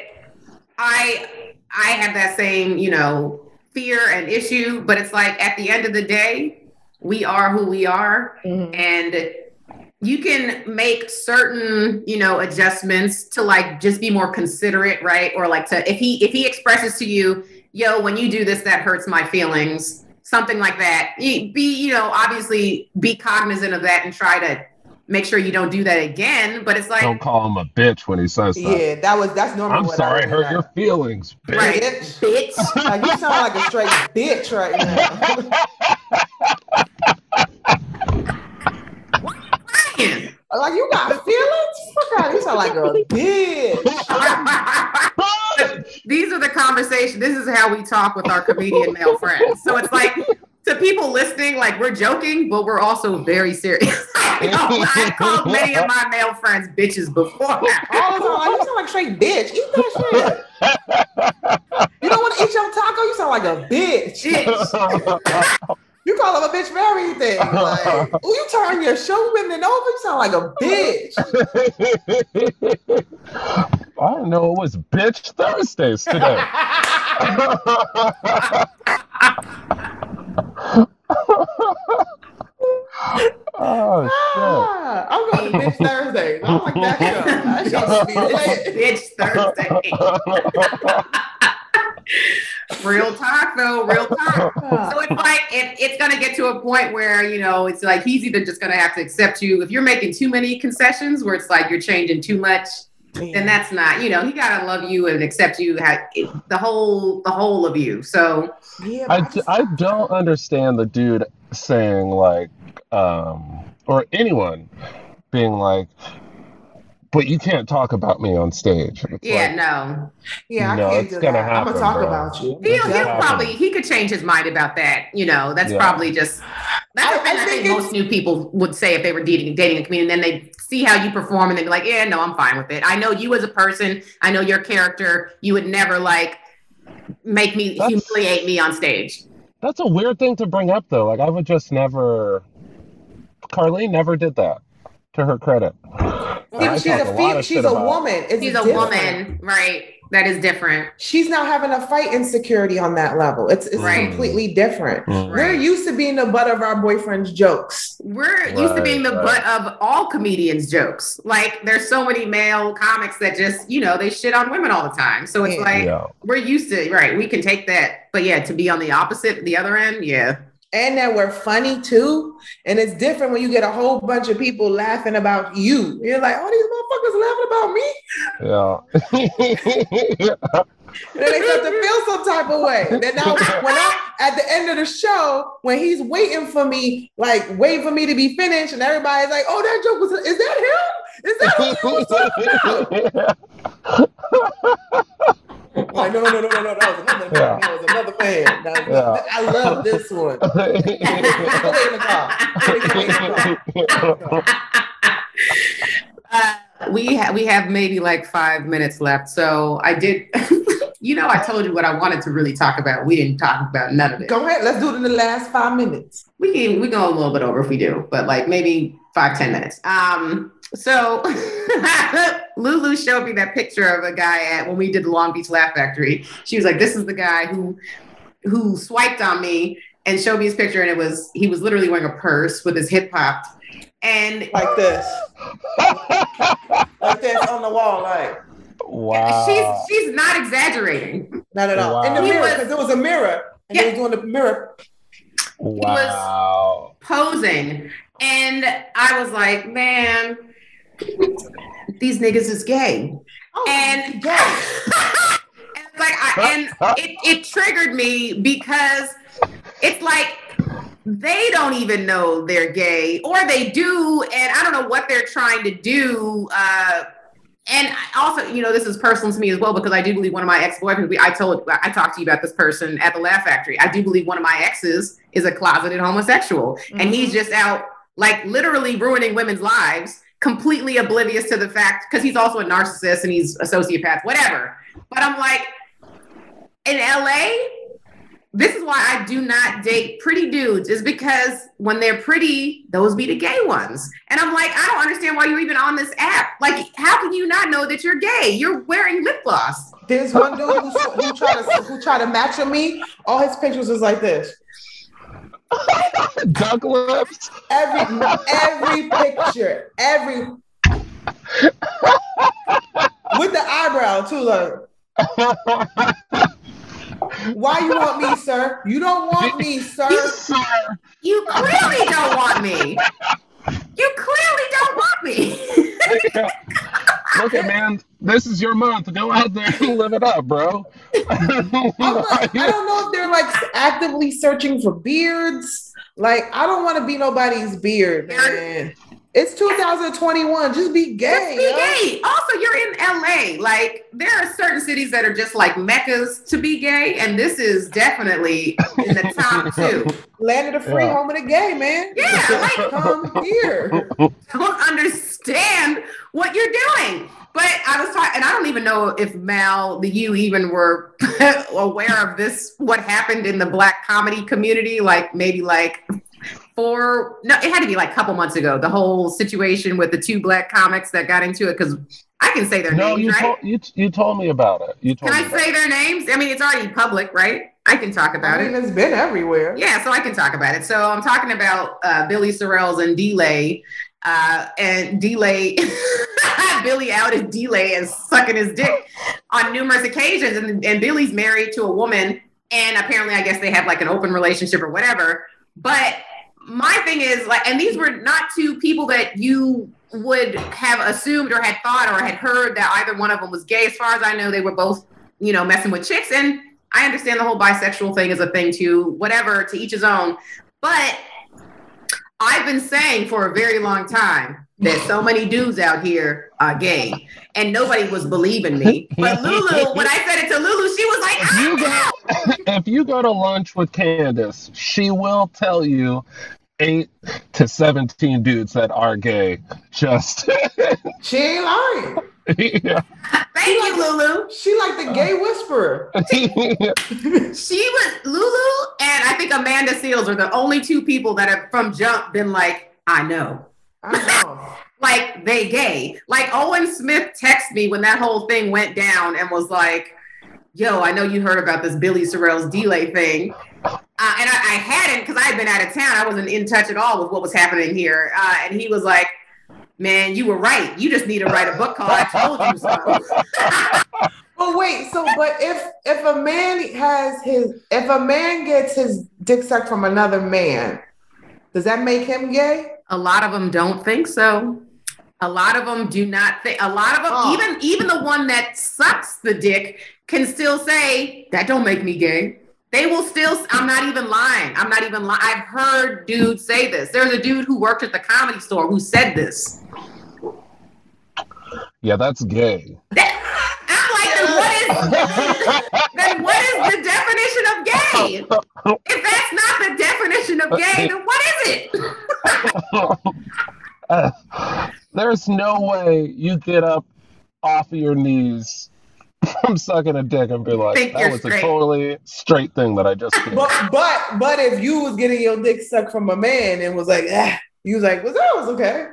I I have that same, you know, fear and issue, but it's like at the end of the day, we are who we are. Mhm. and you can make certain you know adjustments to like just be more considerate right or like to if he if he expresses to you yo when you do this that hurts my feelings something like that be you know obviously be cognizant of that and try to make sure you don't do that again but it's like Don't call him a bitch when he says that. Yeah, that was that's normal. I'm sorry, I I hurt your feelings, bitch. Right. Bitch. bitch Like you sound like a straight bitch right now. like you got feelings? Fuck out! You sound like a bitch. these are the conversations. This is how we talk with our comedian male friends. So it's like to people listening, like we're joking, but we're also very serious. You know, I called many of my male friends bitches before. All the you sound like a straight bitch. Eat that shit. You don't want to eat your taco? You sound like a bitch. Bitch. You call him a bitch for everything. Like, ooh, you turn your shoe bending over. You sound like a bitch. I didn't know it was bitch Thursdays today. oh Ah, I'm going to bitch Thursday. I'm like that show. That show should be lit. Bitch Thursday. Real talk though, real talk. So it's like it, it's gonna get to a point where you know it's like he's either just gonna have to accept you if you're making too many concessions where it's like you're changing too much then that's not you know he gotta love you and accept you the whole the whole of you so yeah, I, but d- I don't understand the dude saying like um or anyone being like but you can't talk about me on stage It's yeah like, no yeah, I No, can't it's do gonna that. I'm gonna talk bro. about you. he'll, he'll Yeah. probably he could change his mind about that you know that's Yeah. probably just that's I- the thing I I, think, think most new people would say if they were dating dating a comedian and then they see how you perform and they'd be like yeah no i'm fine with it. I know you as a person i know your character you would never like make me That's- humiliate me on stage. That's a weird thing to bring up though. Like i would just never carlene never did that to her credit. See, she's a, a fe- she's a woman. It's she's a different. woman right that is different She's not having to fight insecurity on that level. It's it's Right. completely different. Mm. We're used to being the butt of our boyfriend's jokes. We're used to being the Right, butt of all comedians' jokes. Like there's so many male comics that just, you know, they shit on women all the time. So it's Yeah. like yeah we're used to right, we can take that. But yeah, to be on the opposite, the other end, yeah. And that we're funny too. And it's different when you get a whole bunch of people laughing about you. You're like, oh, these motherfuckers laughing about me. yeah And then they start to feel some type of way. Then now, when I at the end of the show, when he's waiting for me, like waiting for me to be finished, and everybody's like, "Oh, that joke was is that him? Is that who you was talking about?" I'm like, no, no, no, no, no, no, that was another Yeah. That was another fan. That was Yeah. I love this one. Go wait in the car. Wait, wait in the car. Uh, we ha- we have maybe like five minutes left. So I did you know, I told you what I wanted to really talk about. We didn't talk about none of it. Go ahead. Let's do it in the last five minutes. we can we go a little bit over if we do, but like maybe five ten minutes. Um, so LouLou showed me that picture of a guy at when we did the Long Beach Laugh Factory. She was like, "This is the guy who who swiped on me." And showed me his picture, and it was he was literally wearing a purse with his hip popped, and Like this. like this on the wall, like wow she's she's not exaggerating. not at all. In the mirror, because there was a mirror. And Yeah. they was doing the mirror. wow posing. And I was like, man, these niggas is gay. Oh, And, yeah. and like I, and it, it triggered me because it's like they don't even know they're gay, or they do, and I don't know what they're trying to do. Uh, and also, you know, this is personal to me as well because I do believe one of my ex-boyfriends. I told, I talked to you about this person at the Laugh Factory. I do believe one of my exes is a closeted homosexual, mm-hmm. and he's just out like literally ruining women's lives, completely oblivious to the fact because he's also a narcissist and he's a sociopath, whatever. But I'm like, in LA, this is why I do not date pretty dudes, is because when they're pretty, those be the gay ones. And I'm like, I don't understand why you're even on this app. Like, how can you not know that you're gay? You're wearing lip gloss. There's one dude who, who tried to tried to match with me. All his pictures was like this. Duck lips. Every every picture, every with the eyebrow too, like. Why you want me, sir? You don't want me, sir. You clearly don't want me. You clearly don't want me. Look at man, this is your month. Go out there and live it up, bro. not, I don't know if they're like actively searching for beards. Like, I don't want to be nobody's beard, man. It's 2021. Just be gay. Just be yo. gay. Also, you're in LA. Like, there are certain cities that are just like meccas to be gay, and this is definitely in the top two. Land of the free, yeah. home of the gay, man. Yeah, like come here. Don't understand what you're doing. But I was talking, and I don't even know if Mal, the you even were aware of this, what happened in the black comedy community, like maybe like four no it had to be like a couple months ago the whole situation with the two black comics that got into it because i can say their no, names you right? told, you, you told me about it. You told can i say it. their names? I mean it's already public right? I can talk about I mean, it it's been everywhere. Yeah so i can talk about it. So i'm talking about uh, billy sorrells and delay uh, and delay billy out as delay and sucking his dick on numerous occasions and, and billy's married to a woman and apparently i guess they have like an open relationship or whatever but my thing is like, and these were not two people that you would have assumed or had thought or had heard that either one of them was gay. As far as I know, they were both, you know, messing with chicks. And I understand the whole bisexual thing is a thing too, whatever, to each his own. But I've been saying for a very long time that so many dudes out here are gay, and nobody was believing me. But LouLou, when I said it to LouLou, she was like, if you, ah! go, if you go to lunch with Candice, she will tell you eight to 17 dudes that are gay. Just. she ain't lying. yeah. Thank she you, like, LouLou. She like the gay whisperer. she was LouLou and I think Amanda Seales are the only two people that have from jump been like, I know. I know. like they gay. Like Owen Smith texted me when that whole thing went down and was like, yo, I know you heard about this Billy Sorrell's delay thing. Uh, and I, I hadn't because I had been out of town. I wasn't in touch at all with what was happening here. Uh, and he was like, man, you were right. You just need to write a book called I Told You So. Well, wait. So, but if if a man has his, if a man gets his dick sucked from another man, does that make him gay? A lot of them don't think so. A lot of them do not think. A lot of them, oh. even even the one that sucks the dick, can still say that don't make me gay. They will still. I'm not even lying. I'm not even lying. I've heard dudes say this. There's a dude who worked at the comedy store who said this. Yeah, that's gay. That, I'm like, then what is then what is the definition of gay? If that's not the definition of gay, then what is it? uh, there's no way you get up off of your knees from sucking a dick and be like, Think that was straight. a totally straight thing that I just did. But but but if you was getting your dick sucked from a man and was like, ah, you was like, well, that was okay.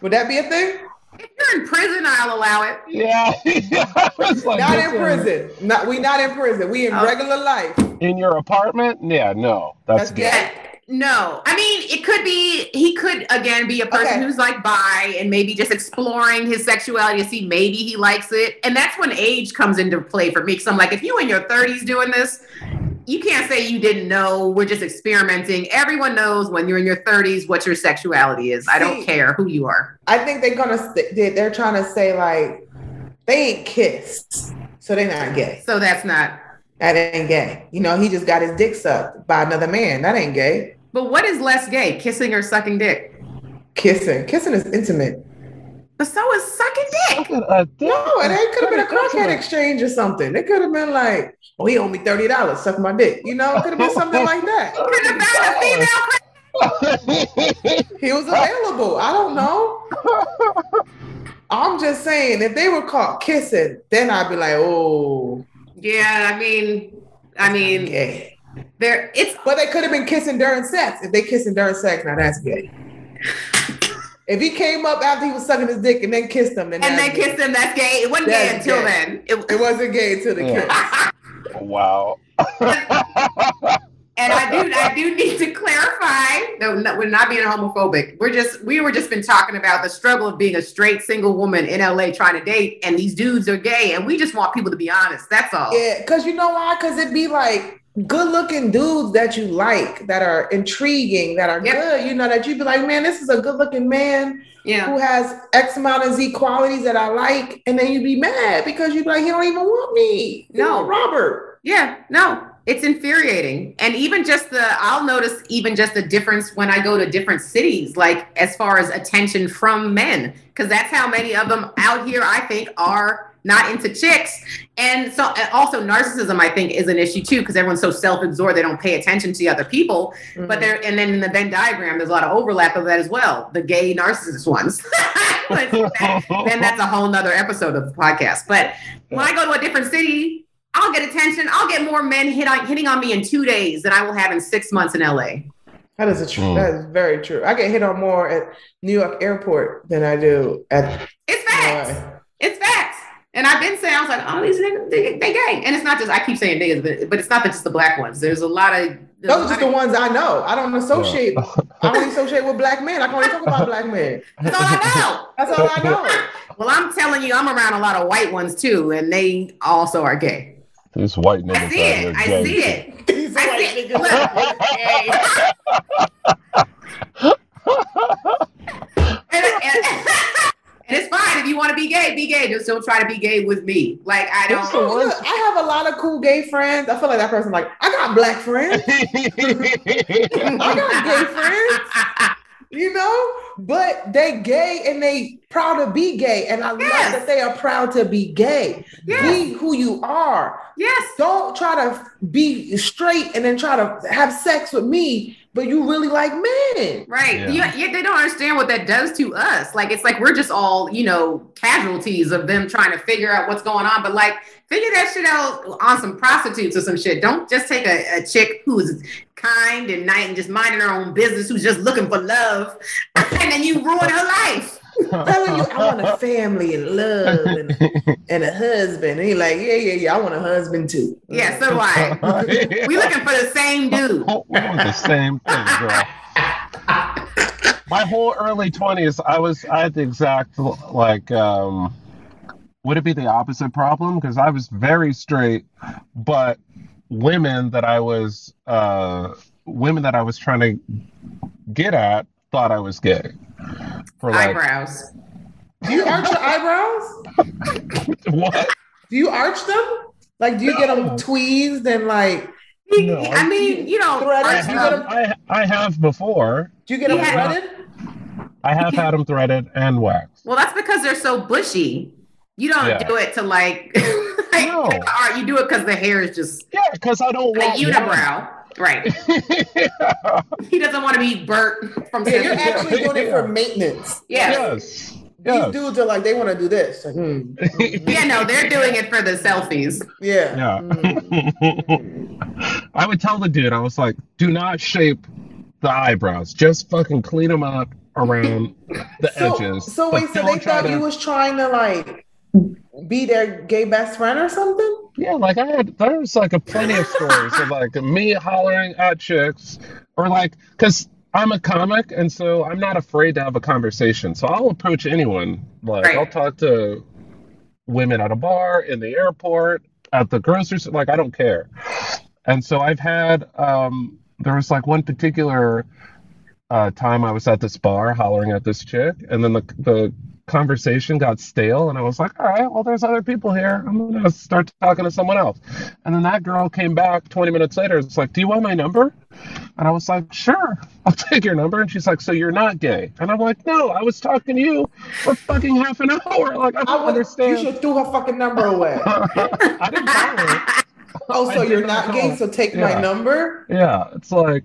Would that be a thing? If you're in prison, I'll allow it. Yeah. like, not in uh, prison. Not we not in prison. We in oh. regular life. In your apartment? Yeah, no. That's, that's good. No, I mean it could be he could again be a person okay. who's like bi and maybe just exploring his sexuality to see maybe he likes it, and that's when age comes into play for me. Because I'm like, if you in your 30s doing this, you can't say you didn't know. We're just experimenting. Everyone knows when you're in your 30s what your sexuality is. See, I don't care who you are. I think they're gonna they're trying to say like they ain't kissed, so they're not gay. So that's not that ain't gay. You know, he just got his dick sucked by another man. That ain't gay. But what is less gay, kissing or sucking dick? Kissing. Kissing is intimate. But so is sucking dick. Look at a dick. No, it could have been a That's crackhead exchange or something. It could have been like, oh, he owed me thirty dollars, suck my dick. You know, it could have been something like that. Could have been a female He was available. I don't know. I'm just saying, if they were caught kissing, then I'd be like, oh, Yeah, I mean, I mean, gay. there. It's But they could have been kissing during sex. If they kissing during sex, now that's gay. If he came up after he was sucking his dick and then kissed him, then and then kissed him. That's gay. It wasn't gay That's until gay. then. It, It wasn't gay until the Yeah. kiss. wow. And I do, I do need to clarify. No, no, we're not being homophobic. We're just, we were just been talking about the struggle of being a straight single woman in LA trying to date, and these dudes are gay, and we just want people to be honest. That's all. Yeah, because you know why? Because it'd be like good looking dudes that you like, that are intriguing, that are Yep. good, you know, that you'd be like, man, this is a good looking man Yeah. who has X amount of Z qualities that I like. And then you'd be mad because you'd be like, he don't even want me. No. Robert. Yeah, no, it's infuriating. And even just the, I'll notice even just the difference when I go to different cities, like as far as attention from men, because that's how many of them out here, I think, are not into chicks. And so and also narcissism, I think, is an issue too, because everyone's so self-absorbed, they don't pay attention to the other people. Mm-hmm. But there, and then in the Venn diagram, there's a lot of overlap of that as well. The gay narcissist ones. That- then that's a whole nother episode of the podcast. But when I go to a different city, I'll get attention. I'll get more men hit on, hitting on me in two days than I will have in six months in LA. That is a true. Mm. That is very true. I get hit on more at New York airport than I do at It's facts. LA. It's facts. And I've been saying, I was like, oh, these niggas, they, they gay. And it's not just, I keep saying niggas, but, but it's not just the black ones. There's a lot of. Those are just the ones I know. I don't associate. I only associate with black men. I can only talk about black men. That's all I know. That's all I know. Well, I'm telling you, I'm around a lot of white ones too, and they also are gay. These white niggas I see out it. here I gay. see it. These I white see it. niggas. Look. and, and- and it's fine if you want to be gay, be gay. Just don't try to be gay with me. Like I don't. Look, I have a lot of cool gay friends. I feel like that person like, I got black friends. I got gay friends. You know, but they gay and they proud to be gay. And I Yes. love that they are proud to be gay. Yes. Be who you are. yes. Don't try to be straight and then try to have sex with me, but you really like men. Right. Yeah. Yeah. yeah. They don't understand what that does to us. Like, it's like we're just all, you know, casualties of them trying to figure out what's going on. But like, figure that shit out on some prostitutes or some shit. Don't just take a, a chick who's kind and nice and just minding her own business, who's just looking for love, and then you ruin her life. telling you I want a family and love and, and a husband. And you're like, yeah, yeah, yeah, I want a husband too. Yeah, so do I. We looking for the same dude. we want the same thing, girl. My whole early twenties, I was I had the exact like um would it be the opposite problem? Because I was very straight, but women that I was uh women that I was trying to get at thought I was gay. For like Eyebrows. Do you arch your eyebrows? what? Do you arch them? Like, do you get them No. tweezed and like, No, I mean, you know, I You have, gotta- I, I have before. do you get them Yeah. threaded? I have had them threaded and waxed. well, that's because they're so bushy. You don't Yeah. do it to like, like No. art. You do it because the hair is just Yeah, because I don't like want unibrow. Right. one. He doesn't want to be burnt from Yeah, you're actually doing it for maintenance. Yeah. Yes. These dudes are like, they want to do this. Like, hmm, Yeah, no, they're doing it for the selfies. yeah. Yeah. Mm. I would tell the dude, I was like, do not shape the eyebrows. Just fucking clean them up around the So, edges. so wait, so they thought to- you was trying to like be their gay best friend or something? Yeah, like I had, there was like a plenty of stories of like me hollering at chicks, or like, because I'm a comic, and so I'm not afraid to have a conversation. So I'll approach anyone. Like Right. I'll talk to women at a bar, in the airport, at the grocery store. Like I don't care. And so I've had, um, there was like one particular uh, time I was at this bar hollering at this chick, and then the the conversation got stale, and I was like, all right, well, there's other people here. I'm gonna start talking to someone else. And then that girl came back 20 minutes later. It's like, do you want my number? And I was like, sure, I'll take your number. And she's like, so you're not gay? And I'm like, no, I was talking to you for fucking half an hour. Like, I don't I understand. You should throw her fucking number away. I didn't her. Oh, so you're not gay, so take Yeah. my number? Yeah, it's like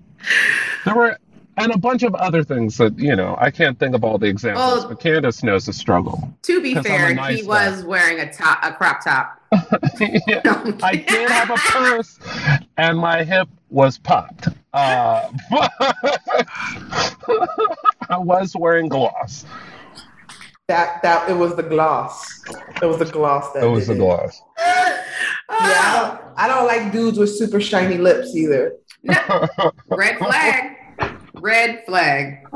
there were, and a bunch of other things that you know I can't think of all the examples, Well- but Candice knows the struggle. To be fair, nice he guy. was wearing a top, a crop top. Yeah, I did have a purse, and my hip was popped. Uh, I was wearing gloss. That that it was the gloss. It was the gloss that It was did the gloss. Yeah, I don't, I don't like dudes with super shiny lips either. Red flag. Red flag.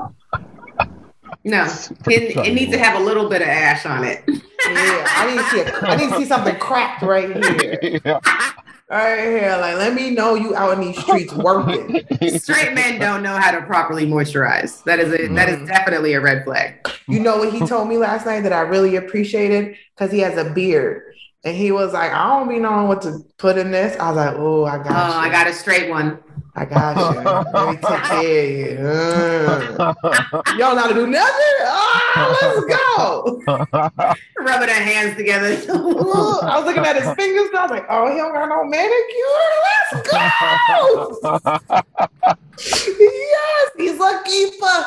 No, it, it needs to have a little bit of ash on it. Yeah, I need to see a, I need to see something cracked right here. yeah. Right here, like let me know you out in these streets working. Straight men don't know how to properly moisturize. That is a that Mm. is definitely a red flag. You know what he told me last night that I really appreciated because he has a beard. And he was like, I don't be knowing what to put in this. I was like, oh, I got Oh, you. I got a straight one. I got you. Let me take care of you. Y'all know how to do nothing? Oh, let's go. Rubbing our hands together. I was looking at his fingers. I was like, oh, he don't got no manicure. Let's go. yes, he's a keeper.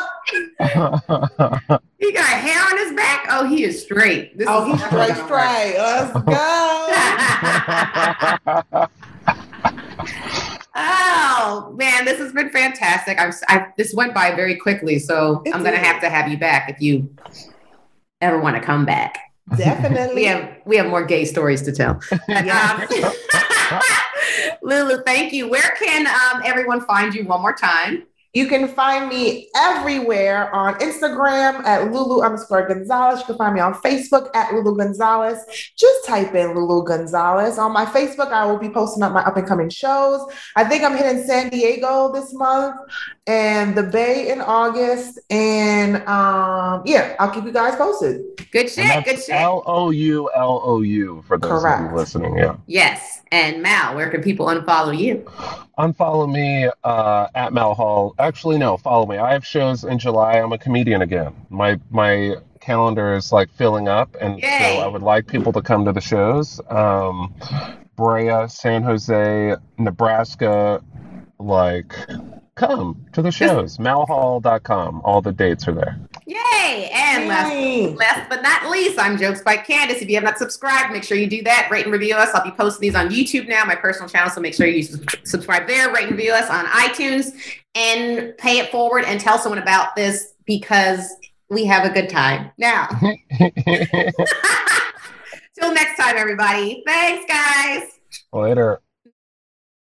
he got hair on his back. Oh, he is straight. This Oh, is he's straight, straight. Let's go. oh man, this has been fantastic. I'm, I, this went by very quickly, so It I'm gonna have to have you back if you ever want to come back. Definitely. We have we have more gay stories to tell. Yeah. Um, LouLou, thank you. Where can um, everyone find you one more time? You can find me everywhere on Instagram at LouLou underscore Gonzalez. You can find me on Facebook at LouLou Gonzalez. Just type in LouLou Gonzalez. On my Facebook, I will be posting up my up and coming shows. I think I'm hitting San Diego this month and the Bay in August. And um, yeah, I'll keep you guys posted. Good shit. Good that's shit. L O U L O U for those of Correct. you listening. Yeah. yes. And Mal, where can people unfollow you? Unfollow me uh, at Mal Hall. Actually, no, follow me. I have shows in July. I'm a comedian again. My my calendar is like filling up, and Yay. so I would like people to come to the shows. Um, Brea, San Jose, Nebraska, like come to the shows. Malhall.com. All the dates are there. Yay! And last Yay. Last but not least, I'm Jokes by Candice. If you have not subscribed, make sure you do that. Rate and review us. I'll be posting these on YouTube now, my personal channel. So make sure you subscribe there, rate and review us on iTunes, and pay it forward and tell someone about this because we have a good time. Now, till next time, everybody. Thanks, guys. Later.